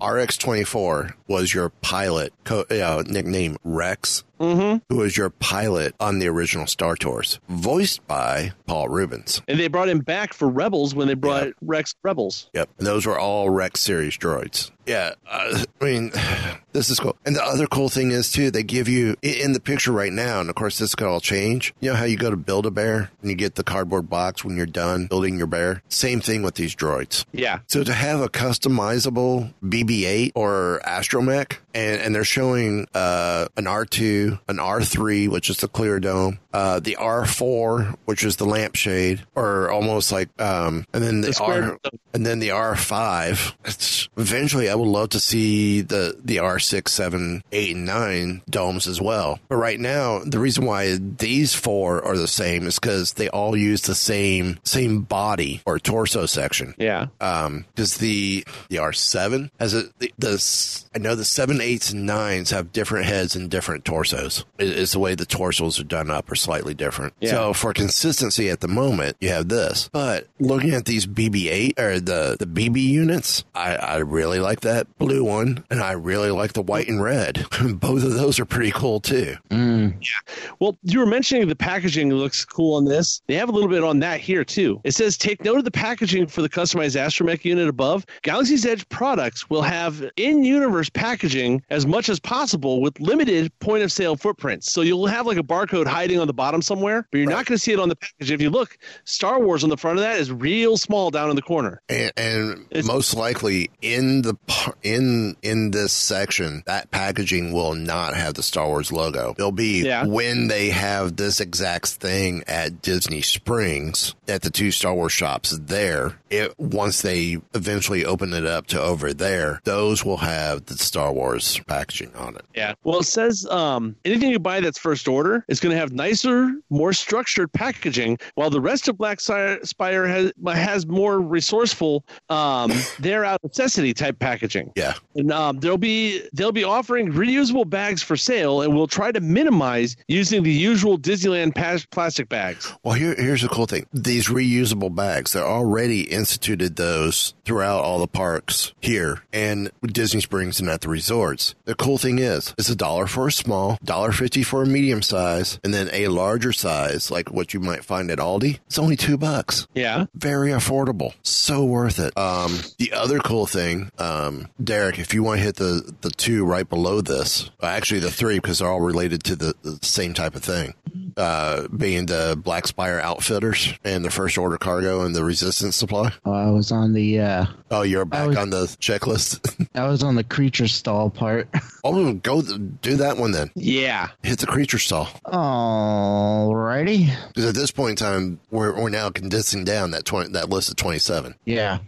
RX24 was your pilot, co- uh, nickname Rex, Mm-hmm. who was your pilot on the original Star Tours, voiced by Paul Reubens. And they brought him back for Rebels when they brought Rex Rebels. Yep. And those were all Rex series droids. Yeah. Uh, I mean, this is cool. And the other cool thing is, too, they give you in the picture right now, and of course, this could all change. You know how you go to build a bear and you get the cardboard box when you're done building your bear? Same thing with these droids. Yeah. So to have a customizable BB-8 or astromech, and, and they're showing uh, an R2, an R3, which is the clear dome, uh, the R4, which is the lampshade, or almost like, um, and then the, The R, and then the R5. It's, eventually, I would love to see the the R6, 7, 8, and 9 domes as well. But right now, the reason why these four are the same is because they all use the same same body or torso section Yeah. um because the the r7 has a the, the i know the 7 8s and 9s have different heads and different torsos it, it's the way the torsos are done up are slightly different Yeah. so for consistency at the moment you have this but looking at these bb8 or the the bb units i i really like that blue one and i really like the white and red both of those are pretty cool too mm. Yeah. Well, you were mentioning the packaging looks cool on this. They have a little bit on that here too. It says take note of the packaging for the customized Astromech unit above. Galaxy's Edge products will have in-universe packaging as much as possible with limited point of sale footprints. So you'll have like a barcode hiding on the bottom somewhere, but you're not going to see it on the package. If you look, Star Wars on the front of that is real small down in the corner. and, and most likely in the in in this section that packaging will not have the Star Wars logo. It'll be Yeah. when they have this exact thing at Disney Springs at the two Star Wars shops there. It once they eventually open it up to over there, those will have the Star Wars packaging on it. Yeah. Well, it says um, anything you buy that's first order is going to have nicer, more structured packaging, while the rest of Black Spire has has more resourceful, um, they're out of necessity type packaging. Yeah. And um, they'll be they'll be offering reusable bags for sale, and we'll try to minimize using the usual Disneyland plastic bags. Well, here, here's the cool thing. These reusable bags, they're already instituted those throughout all the parks here and Disney Springs and at the resorts. The cool thing is, it's a dollar for a small, dollar fifty for a medium size, and then a larger size, like what you might find at Aldi. It's only two bucks. Yeah. Very affordable. So worth it. Um, the other cool thing, um, Derek, if you want to hit the, the two right below this, uh, actually the three, because they're all related to the, the same type of thing, uh, being the Black Spire Outfitters and the First Order Cargo and the Resistance Supply. Oh, I was on the uh, Oh, you're back was- on the checklist. I was on the creature stall part. oh, go th- do that one then. Yeah. Hit the creature stall. Alrighty. Because at this point in time, we're, we're now condensing down that 20, that list of 27. Yeah.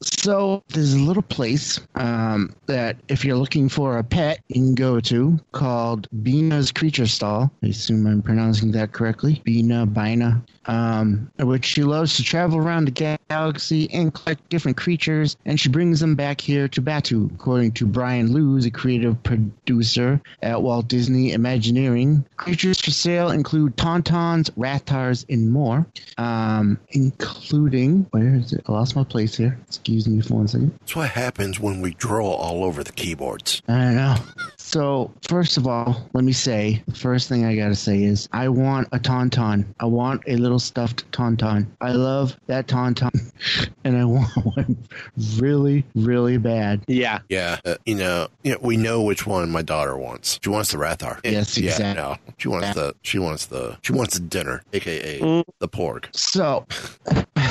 So there's a little place um, that if you're looking for a pet, you can go to called Bina's Creature Stall. I assume I'm pronouncing that correctly. Bina, Bina. Um, which she loves to travel around the galaxy and collect different creatures, and she brings them back here to Batuu. According to Brian Lewis, a creative producer at Walt Disney Imagineering, creatures for sale include tauntauns, rathars, and more, um, including where is it? I lost my place here. Excuse me for one second. That's what happens when we draw all over the keyboards. I know. So, first of all, let me say the first thing I got to say is I want a tauntaun. I want a little stuffed tauntaun. I love that tauntaun, and I want one really, really bad. Yeah. Yeah, uh, you know, you know, we know which one my daughter wants. She wants the Rathar. Yes, yeah, exactly. no, she wants the she wants the she wants the dinner, aka Mm. the pork. So,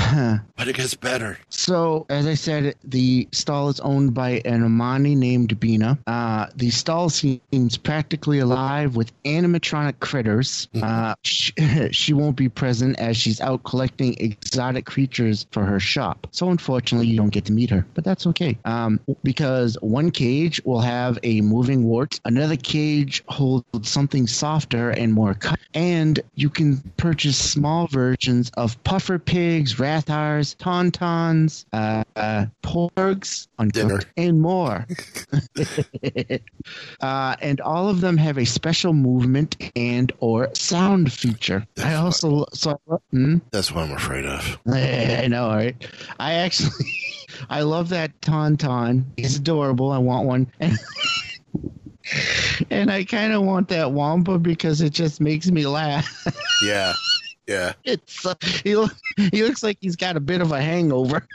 But it gets better. So, as I said, the stall is owned by an Omwati named Bina. Uh, the stall seems practically alive with animatronic critters. Uh, she, she won't be present as she's out collecting exotic creatures for her shop. So, unfortunately, you don't get to meet her, but that's okay. Um, because one cage will have a moving wart, another cage holds something softer and more cut, and you can purchase small versions of puffer pigs, rathars, tauntauns, uh, uh, porgs, uncooked, and more. uh, and all of them have a special movement and or sound feature. I also so hmm? That's what I'm afraid of. I know, right? I actually, I love that tauntaun. He's adorable. I want one. And I kind of want that wampa because it just makes me laugh. Yeah, yeah. It's uh, he, look, he looks like he's got a bit of a hangover.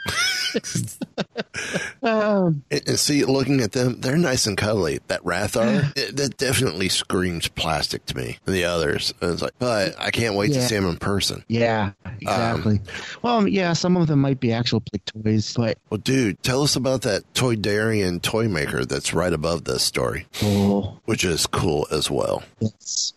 um, And, and see, looking at them, they're nice and cuddly. That Rathar, it, that definitely screams plastic to me. And the others, and it's like, but I can't wait to see them in person. yeah, exactly. well, yeah, some of them might be actual play toys, but Well, dude, tell us about that Toydarian toy maker that's right above this story, oh, which is cool as well. Yes.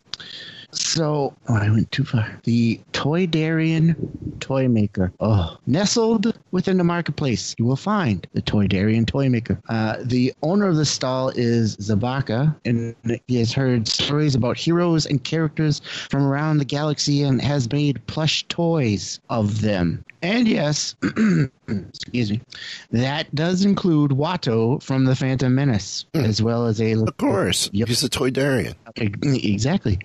So oh, I went too far. The Toydarian Toy Maker. Oh, nestled within the marketplace, you will find the Toydarian Toy Maker. Uh, the owner of the stall is Zabaka, and he has heard stories about heroes and characters from around the galaxy and has made plush toys of them. And yes, excuse me, that does include Watto from the Phantom Menace, as well as a Of course, Yep. he's a Toydarian. Exactly.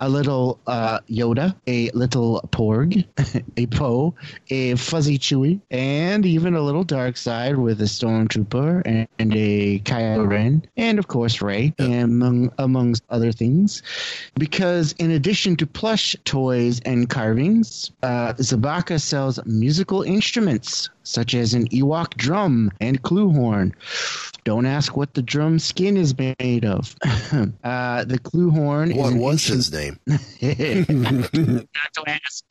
A little uh, Yoda, a little Porg, a Poe, a Fuzzy Chewie, and even a little Dark Side with a Stormtrooper and, and a Kylo Ren, and of course Rey, among amongst other things. Because in addition to plush toys and carvings, uh, Zabaka sells musical instruments such as an Ewok drum and kloo horn. Don't ask what the drum skin is made of. uh, the kloo horn What was his name? Not to ask.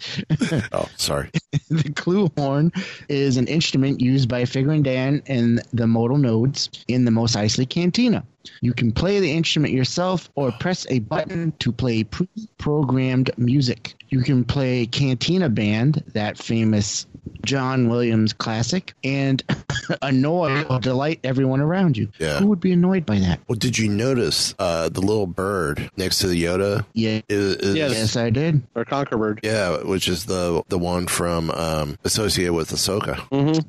Oh, sorry. the kloo horn is an instrument used by Figrin D'an in the modal nodes in the Mos Eisley Cantina. You can play the instrument yourself or press a button to play pre-programmed music. You can play Cantina Band, that famous John Williams classic, and annoy or delight everyone around you. Yeah. Who would be annoyed by that? Well, did you notice uh, the little bird next to the Yoda? Yeah. Is, is, Yes. Yes, I did. Or Conquerbird. Yeah, which is the the one from um, associated with Ahsoka. Mm-hmm.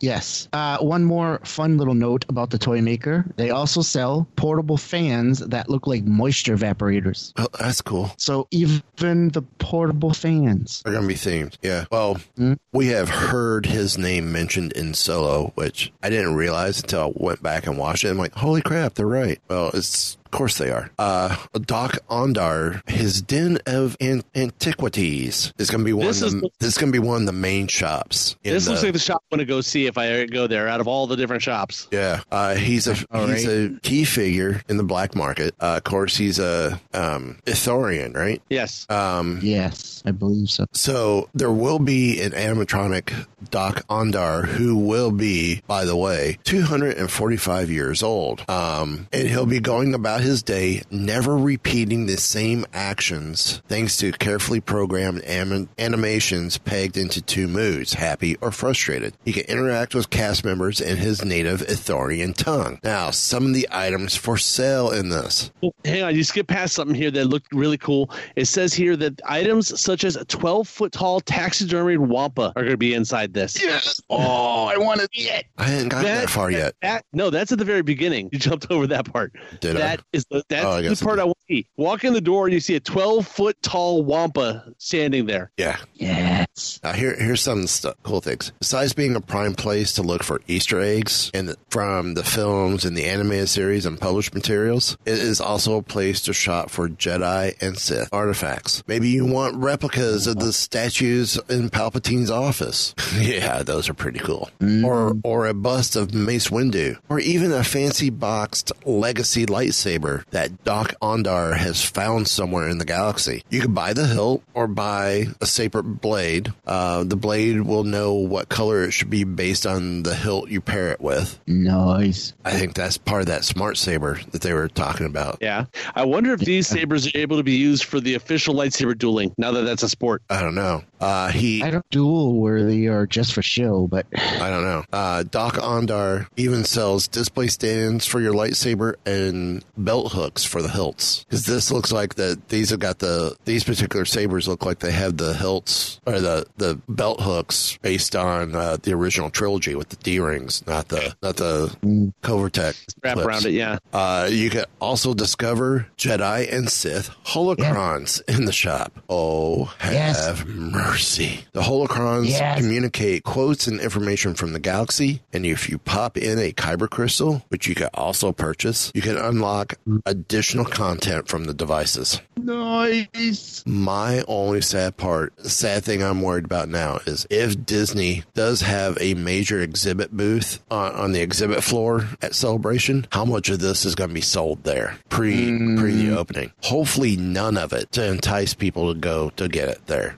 Yes. Uh, one more fun little note about the toy maker. They also sell portable fans that look like moisture evaporators. Oh, that's cool. So even the portable fans. They're gonna be themed. Yeah. Well, Hmm? we have heard his name mentioned in Solo, which I didn't realize until I went back and watched it. I'm like, holy crap, they're right. Well, it's of course they are. Uh, Doc Ondar, his den of an- antiquities is gonna be one. This of the, is- this is gonna be one of the main shops. in This the- looks like the shop I'm going to go see if I go there out of all the different shops. Yeah, uh, he's a All he's right. a key figure in the black market. Uh, of course, he's a um, Ithorian, right? Yes. Um, Yes, I believe so. so there will be an animatronic Doc Ondar, who will be, by the way, 245 years old. Um, and he'll be going about his day, never repeating the same actions, thanks to carefully programmed anim- animations pegged into two moods, happy or frustrated. He can interact with cast members in his native Ithorian tongue. Now, some of the items for sale in this. Oh, hang on, you skipped past something here that looked really cool. It says here that items such as a 12 foot tall taxidermied wampa are going to be inside this. Yes. Oh, I want to see it. I hadn't gotten that, far yet. That no, that's at the very beginning. You jumped over that part. Did I? That is the that's Oh, I the part did. I want to see. Walk in the door and you see a 12 foot tall wampa standing there. Yeah. Yes. Now, here, here's some stu- cool things. Besides being a prime place to look for Easter eggs and from the films and the animated series and published materials, it is also a place to shop for Jedi and Sith artifacts. Maybe you want replicas of the statues in Palpatine's office. yeah, those are pretty cool. Or or a bust of Mace Windu, or even a fancy boxed legacy lightsaber that Doc Ondar has found somewhere in the galaxy. You could buy the hilt or buy a saber blade. Uh, the blade will know what color it should be based on the hilt you pair it with. Nice. I think that's part of that smart saber that they were talking about. Yeah. I wonder if these sabers are able to be used for the official lightsaber dueling now that that's a sport. I don't know. Uh, he I don't duel worthy or just for show, but I don't know. Uh, Doc Ondar even sells display stands for your lightsaber and belt hooks for the hilts. Because this looks like that these have got the these particular sabers look like they have the hilts or the the belt hooks based on uh, the original trilogy with the D rings, not the not the Covertec Wrap clips. around it, yeah. Uh, you can also discover Jedi and Sith holocrons in the shop. Oh, have Yes. mercy. The holocrons Yes. communicate quotes and information from the galaxy, and if you pop in a kyber crystal, which you can also purchase, you can unlock additional content from the devices. nice. My only sad part, sad thing I'm worried about now is if Disney does have a major exhibit booth on, on the exhibit floor at Celebration, how much of this is going to be sold there pre pre the mm. opening? Hopefully, none of it to entice people to go to get it there.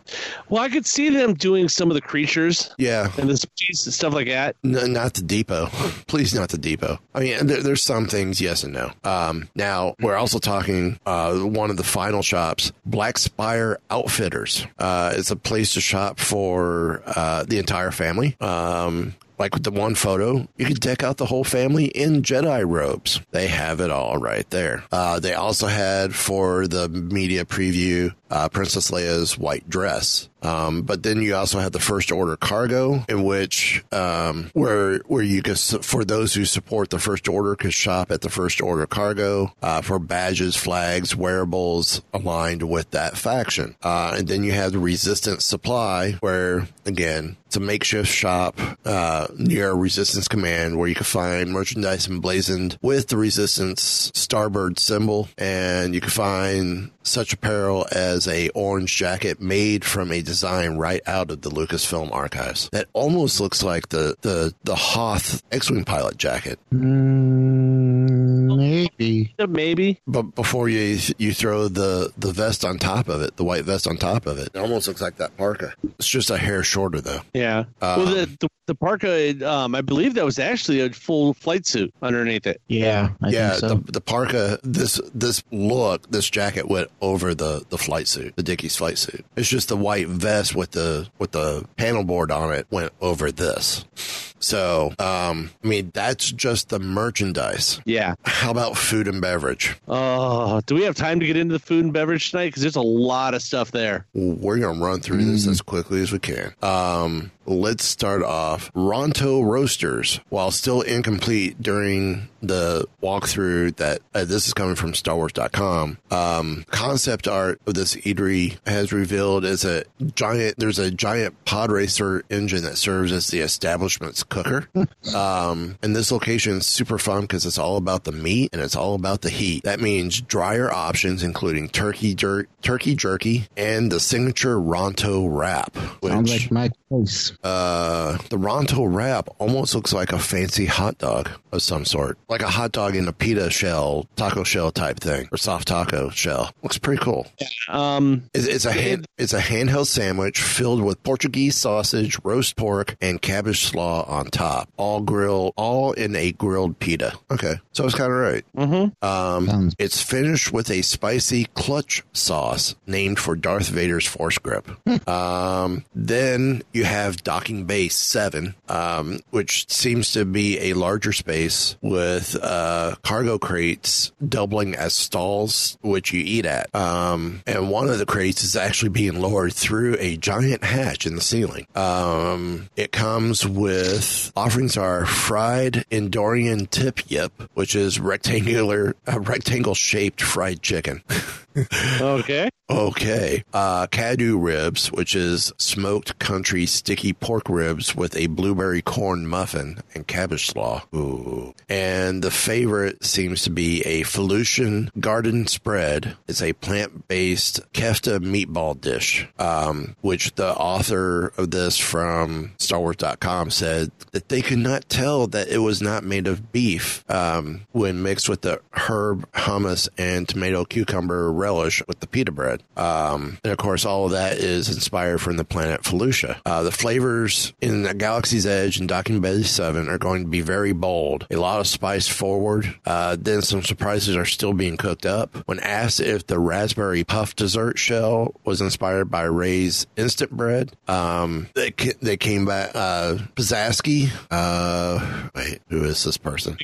Well, I could see them doing some of the creatures Yeah, and the species and stuff like that. N- not the depot. Please, not the depot. I mean, there, there's some things, yes and no. Um, now, we're also talking uh, one of the final shops, Black Spire Outfitters. Uh, it's a place to shop for uh, the entire family. Um, like with the one photo, you can deck out the whole family in Jedi robes. They have it all right there. Uh, they also had for the media preview uh, Princess Leia's white dress. Um, but then you also have the first order cargo, in which um, where where you can for those who support the first order could shop at the first order cargo uh, for badges, flags, wearables aligned with that faction. Uh, and then you have the resistance supply, where again it's a makeshift shop uh, near Resistance Command where you can find merchandise emblazoned with the Resistance Starbird symbol, and you can find such apparel as a orange jacket made from a design right out of the Lucasfilm archives. That almost looks like the the the Hoth X-wing pilot jacket. Mm, maybe. Uh, Maybe. But before you you throw the the vest on top of it, the white vest on top of it, it almost looks like that parka. It's just a hair shorter though. Yeah. Um, well, the, the the parka, um, I believe that was actually a full flight suit underneath it. Yeah, I yeah, think so. the, the parka, this this look, this jacket went over the the flight suit, the Dickies flight suit. It's just the white vest with the with the panel board on it went over this. So, um, I mean, that's just the merchandise. Yeah. How about food and beverage? Oh, do we have time to get into the food and beverage tonight? Because there's a lot of stuff there. We're gonna run through this as quickly as we can. Um, let's start off Ronto Roasters. While still incomplete during the walkthrough, that uh, this is coming from StarWars.com. Um, concept art of this eatery has revealed is a giant. There's a giant pod racer engine that serves as the establishment's cooker. um, and this location is super fun because it's all about the meat and it's all about the heat. That means drier options, including turkey turkey jerky, and the signature Ronto wrap. Which Sounds like my place. Uh, the Ronto wrap almost looks like a fancy hot dog of some sort, like a hot dog in a pita shell, taco shell type thing, or soft taco shell. Looks pretty cool. Um, It's, it's a hand, it's a handheld sandwich filled with Portuguese sausage, roast pork, and cabbage slaw on top, all grilled, all in a grilled pita. Okay, so it's kind of right. Mm-hmm. Um, Sounds- it's finished with a spicy clutch sauce named for Darth Vader's force grip. um, then you have Docking Bay Seven, um, which seems to be a larger space with uh, cargo crates doubling as stalls, which you eat at. Um, and one of the crates is actually being lowered through a giant hatch in the ceiling. Um, it comes with offerings are fried Endorian tip yip, which is rectangular, uh, rectangle shaped fried chicken. okay. Okay. Uh, Kaadu ribs, which is smoked country sticky pork ribs with a blueberry corn muffin and cabbage slaw. Ooh. And the favorite seems to be a Felucian garden spread. It's a plant based kefta meatball dish, um, which the author of this from StarWars.com said that they could not tell that it was not made of beef um, when mixed with the herb hummus and tomato cucumber relish with the pita bread. Um, and of course, all of that is inspired from the planet Felucia. Uh, the flavors in the Galaxy's Edge and Docking Bay 7 are going to be very bold. A lot of spice forward. Uh, then some surprises are still being cooked up. When asked if the raspberry puff dessert shell was inspired by Rey's instant bread, um, they, they came back. Uh, Piasecki, uh, wait, who is this person?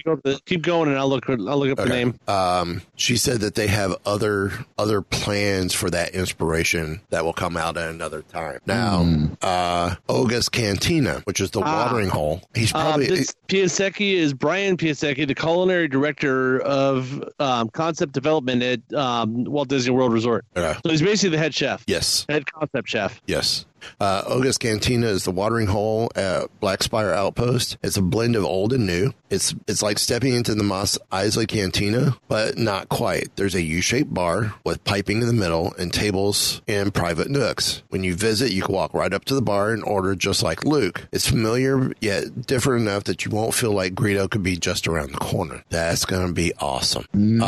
Keep going, and I'll look. I'll look up the name. Um, she said that they have other other plans for that inspiration that will come out at another time. Now, uh, Oga's Cantina, which is the watering hole, he's Uh, probably this Piasecki is Brian Piasecki, the culinary director of um, concept development at um, Walt Disney World Resort. uh, So he's basically the head chef, yes, head concept chef. yes. Uh, Oga's Cantina is the watering hole at Black Spire Outpost. It's a blend of old and new. It's it's like stepping into the Mos Eisley Cantina, but not quite. There's a U-shaped bar with piping in the middle and tables and private nooks. When you visit, you can walk right up to the bar and order just like Luke. It's familiar yet different enough that you won't feel like Greedo could be just around the corner. That's going to be awesome. Um,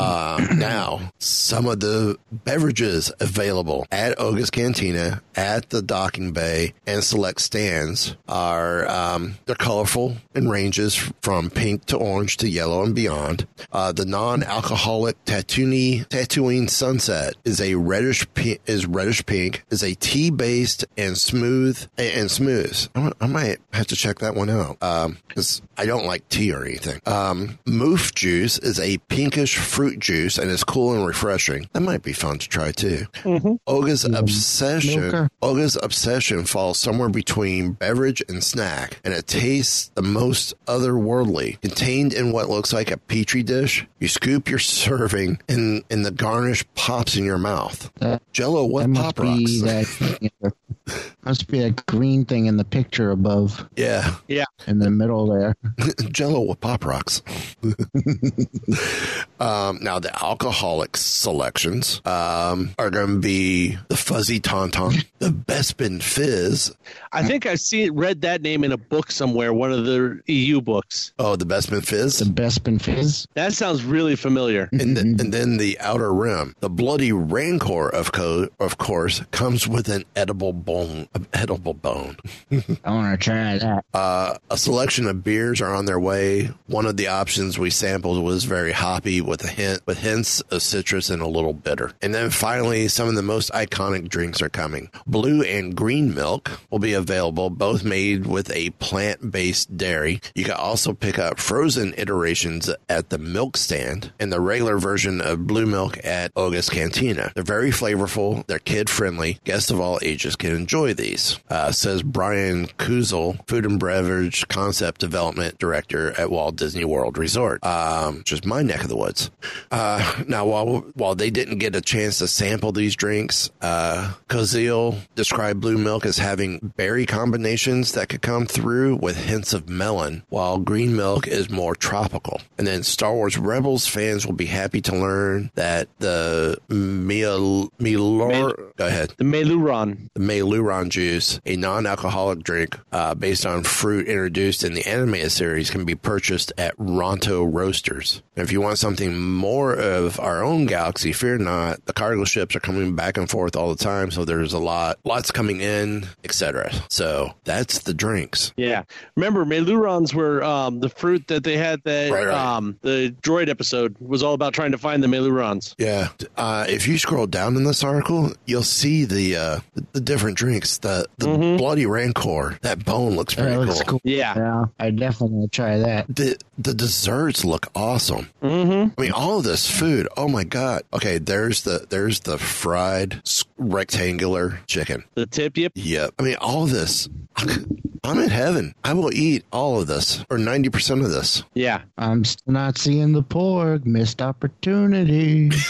now, some of the beverages available at Oga's Cantina, at the docking bay, and select stands are um, they're colorful and ranges from pink to orange to yellow and beyond. Uh, the non-alcoholic Tatooine Tatooine Sunset is a reddish pi- is reddish pink. is a tea based and smooth and smooth. I, might- I might have to check that one out because I don't like tea or anything. Um, Moof juice is a pinkish fruit juice and is cool and refreshing. That might be fun to try too. Oga's obsession. milker. Oga's obsession falls somewhere between beverage and snack, and it tastes the most otherworldly. Contained in what looks like a petri dish, you scoop your serving, and and the garnish pops in your mouth. That- Jello, what pop rocks? be that. must be that green thing in the picture above, Yeah, Yeah. in the middle there. Jello with pop rocks. um, now the alcoholic selections um, are going to be the fuzzy tauntaun, the Bespin fizz. I think I've seen read that name in a book somewhere, one of the EU books. Oh, the Bespin fizz. The Bespin Fizz. That sounds really familiar. and, the, and then the outer rim, the bloody rancor of co- of course comes with an edible bone, an edible bone. I want to try that. Uh, a selection of beers are on their way. One of the options we sampled was very hoppy with a hint with hints of citrus and a little bitter. And then finally, some of the most iconic drinks are coming. Blue and green milk will be available, both made with a plant-based dairy. You can also pick up frozen iterations at the milk stand and the regular version of blue milk at Oga's Cantina. They're very flavorful. They're kid-friendly. Guests of all ages can enjoy these. Uh, says Brian Koziol, Food and Beverage Concept Development Director at Walt Disney World Resort, um, which is my neck of the woods. Uh, now, while while they didn't get a chance to sample these drinks, uh, Koziol described blue milk as having berry combinations that could come through with hints of melon, while green milk is more tropical. And then Star Wars Rebels fans will be happy to learn that the Mil- Milor, go ahead, The Meiloorun. the Meiloorun Ron Juice, a non-alcoholic drink uh, based on fruit introduced in the animated series, can be purchased at Ronto Roasters. And if you want something more of our own galaxy, fear not. The cargo ships are coming back and forth all the time, so there's a lot, lots coming in, etc. So that's the drinks. Yeah. Remember, Meilooruns were um, the fruit that they had that Right, right. um, the droid episode was all about trying to find the Meilooruns. Yeah. Uh, if you scroll down in this article, you'll see the uh, the different drinks. The the bloody rancor. That bone looks pretty That looks cool. cool. Yeah. Yeah, I definitely want to try that. The the desserts look awesome. Mm-hmm. I mean, all of this food. Oh my god. Okay, there's the there's the fried rectangular chicken. The tip, yep. Yep. I mean, all of this. I'm in heaven. I will eat all of this, or ninety percent of this. Yeah. I'm still not seeing the porg. Missed opportunity.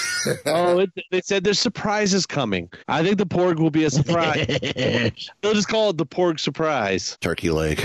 Oh, it, they said there's surprises coming. I think the Porg will be a surprise. They'll just call it the Porg surprise. Turkey leg.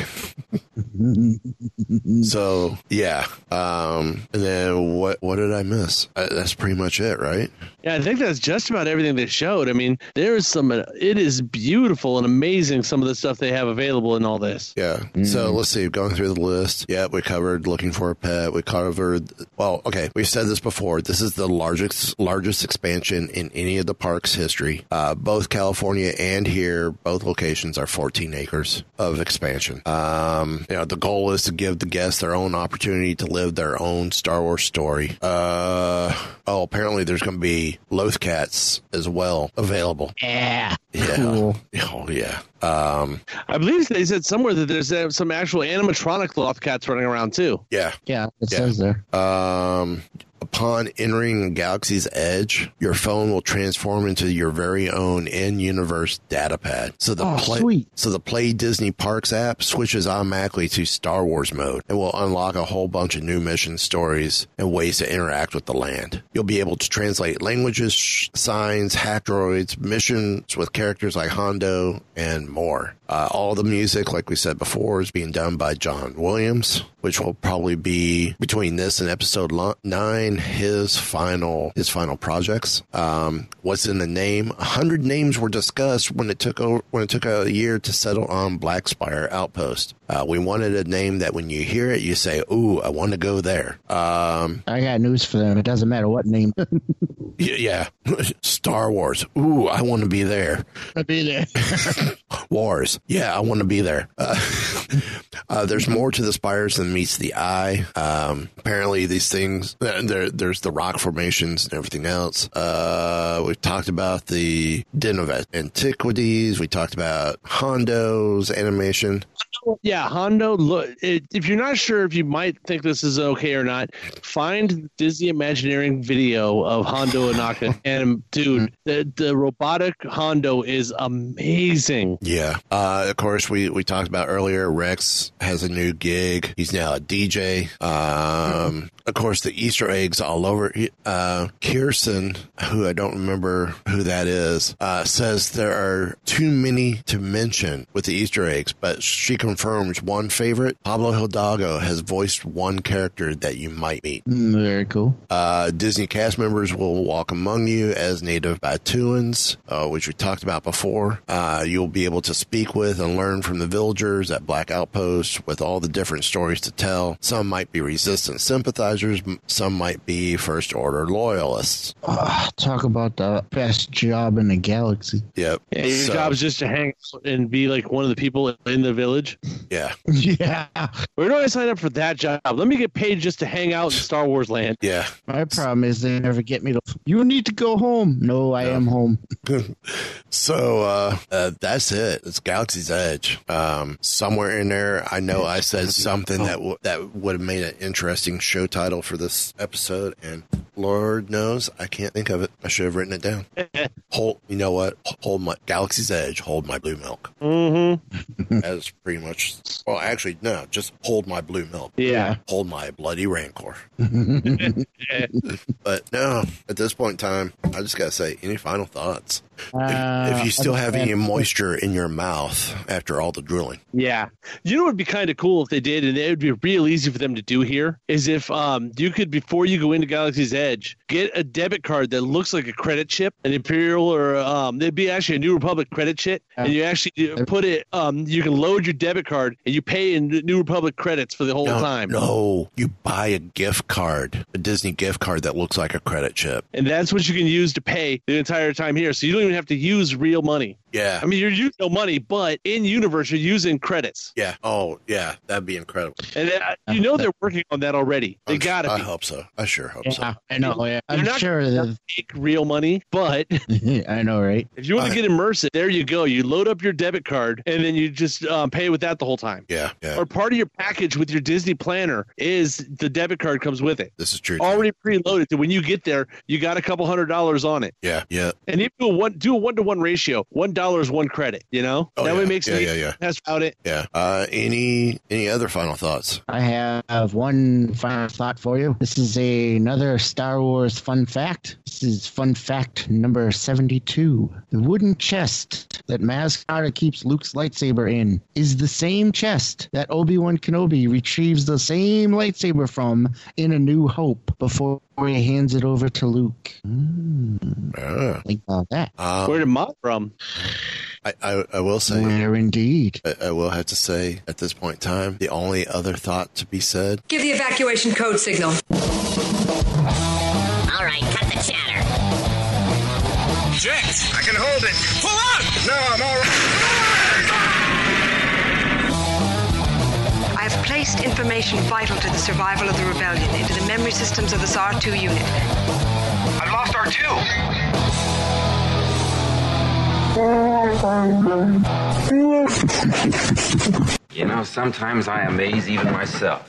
so yeah. Um, and then what? What did I miss? Uh, that's pretty much it, right? Yeah, I think that's just about everything they showed. I mean, there is some. It is beautiful and amazing. Some of the stuff they have available in all this. Yeah. So let's see. Going through the list. Yeah, we covered looking for a pet. We covered. Well, okay. We've said this before. This is the largest largest expansion in any of the park's history. Uh, both California and here, both locations are 14 acres of expansion. Um, you know, the goal is to give the guests their own opportunity to live their own Star Wars story. Uh, oh, apparently there's going to be Loth Cats as well available. yeah. Yeah. Cool. Oh yeah. Um, I believe they said somewhere that there's uh, some actual animatronic loth cats running around too. yeah. Yeah, it Yeah. says there. Um, upon entering a galaxy's edge, your phone will transform into your very own in-universe data pad. So the Oh, play, sweet. so the Play Disney Parks app switches automatically to Star Wars mode and will unlock a whole bunch of new mission stories and ways to interact with the land. You'll be able to translate languages, sh- signs, hack droids, missions with characters like Hondo, and more. Uh, all the music, like we said before, is being done by John Williams, which will probably be between this and episode nine his final his final projects. Um, what's in the name? A hundred names were discussed when it took over, when it took a year to settle on Black Spire Outpost. Uh, we wanted a name that when you hear it, you say, "Ooh, I want to go there." Um, I got news for them. It doesn't matter what name. yeah, Star Wars. Ooh, I want to be there. I'll be there. Wars. Yeah, I want to be there. Uh, uh, there's more to the spires than meets the eye. Um, apparently, these things, there, there's the rock formations and everything else. Uh, we've talked about the Den of Antiquities. We talked about Hondo's animation. Yeah, Hondo. Look, it, if you're not sure if you might think this is okay or not, find Disney Imagineering video of Hondo Ohnaka. and dude, the the robotic Hondo is amazing. Yeah. Uh, of course, we, we talked about earlier, Rex has a new gig. He's now a DJ. Um, of course, the Easter eggs all over. Uh, Kirsten, who I don't remember who that is, uh, says there are too many to mention with the Easter eggs, but she confirms one favorite. Pablo Hidalgo has voiced one character that you might meet. Very cool. Uh, Disney cast members will walk among you as native Batuuans, uh, which we talked about before. Uh, you'll be able to speak with and learn from the villagers at Black Outpost with all the different stories to tell. Some might be resistance sympathizers, some might be First Order loyalists. Ah, talk about the best job in the galaxy. Yep. Yeah, your So, job is just to hang out and be like one of the people in the village. yeah. yeah. Where do I sign up for that job? Let me get paid just to hang out in Star Wars land. Yeah. My problem is they never get me to. You need to go home. No, I am home. So uh, uh, that's it. It's Galaxy's Edge. Um, somewhere in there, I know I said something that w- that would have made an interesting show title for this episode, and Lord knows I can't think of it. I should have written it down. hold, you know what? Hold my Galaxy's Edge. Hold my blue milk. Mm-hmm. That's pretty much. Well, actually, no. Just hold my blue milk. Yeah. Hold my bloody rancor. But no, at this point in time, I just gotta say, any final thoughts? Uh, if you still have any moisture in your mouth after all the drilling. Yeah. You know what would be kind of cool if they did, and it would be real easy for them to do here, is if um you could, before you go into Galaxy's Edge, get a debit card that looks like a credit chip, an Imperial or um, it'd be actually a New Republic credit chip, and you actually put it, um, you can load your debit card and you pay in New Republic credits for the whole No, time. no, you buy a gift card, a Disney gift card that looks like a credit chip. And that's what you can use to pay the entire time here. So you don't even have to use real money. Yeah. I mean, you're using no money, but in universe, you're using credits. yeah. Oh, yeah. That'd be incredible. And uh, you know they're working on that already. They I'm- got I to hope so. I sure hope Yeah, so. I know. Yeah, You're I'm not sure. The, make real money, but I know, right? if you want to get immersive, there you go. You load up your debit card and then you just um, pay with that the whole time. Yeah. Yeah. Or part of your package with your Disney planner is the debit card comes with it. this is true. too. Already preloaded. So when you get there, you got a couple hundred dollars on it. Yeah. Yeah. And if you do a one do a one to one ratio. One dollar is one credit. You know Oh, that way yeah. makes Yeah, it yeah, yeah. That's about it. Yeah. Uh, any any other final thoughts? I have one final thought for you. This is a, another Star Wars fun fact. This is fun fact number 72. The wooden chest that Maz Kanata keeps Luke's lightsaber in is the same chest that Obi-Wan Kenobi retrieves the same lightsaber from in A New Hope before he hands it over to Luke. Uh, Think about that. um, Where did Mott from? I, I I will say. Where indeed. I, I will have to say at this point in time, the only other thought to be said Give the evacuation code signal. All right, cut the chatter. Jinx, I can hold it. Pull out! No, I'm all right. I have placed information vital to the survival of the rebellion into the memory systems of this R2 unit. I've lost R2. You know, sometimes I amaze even myself.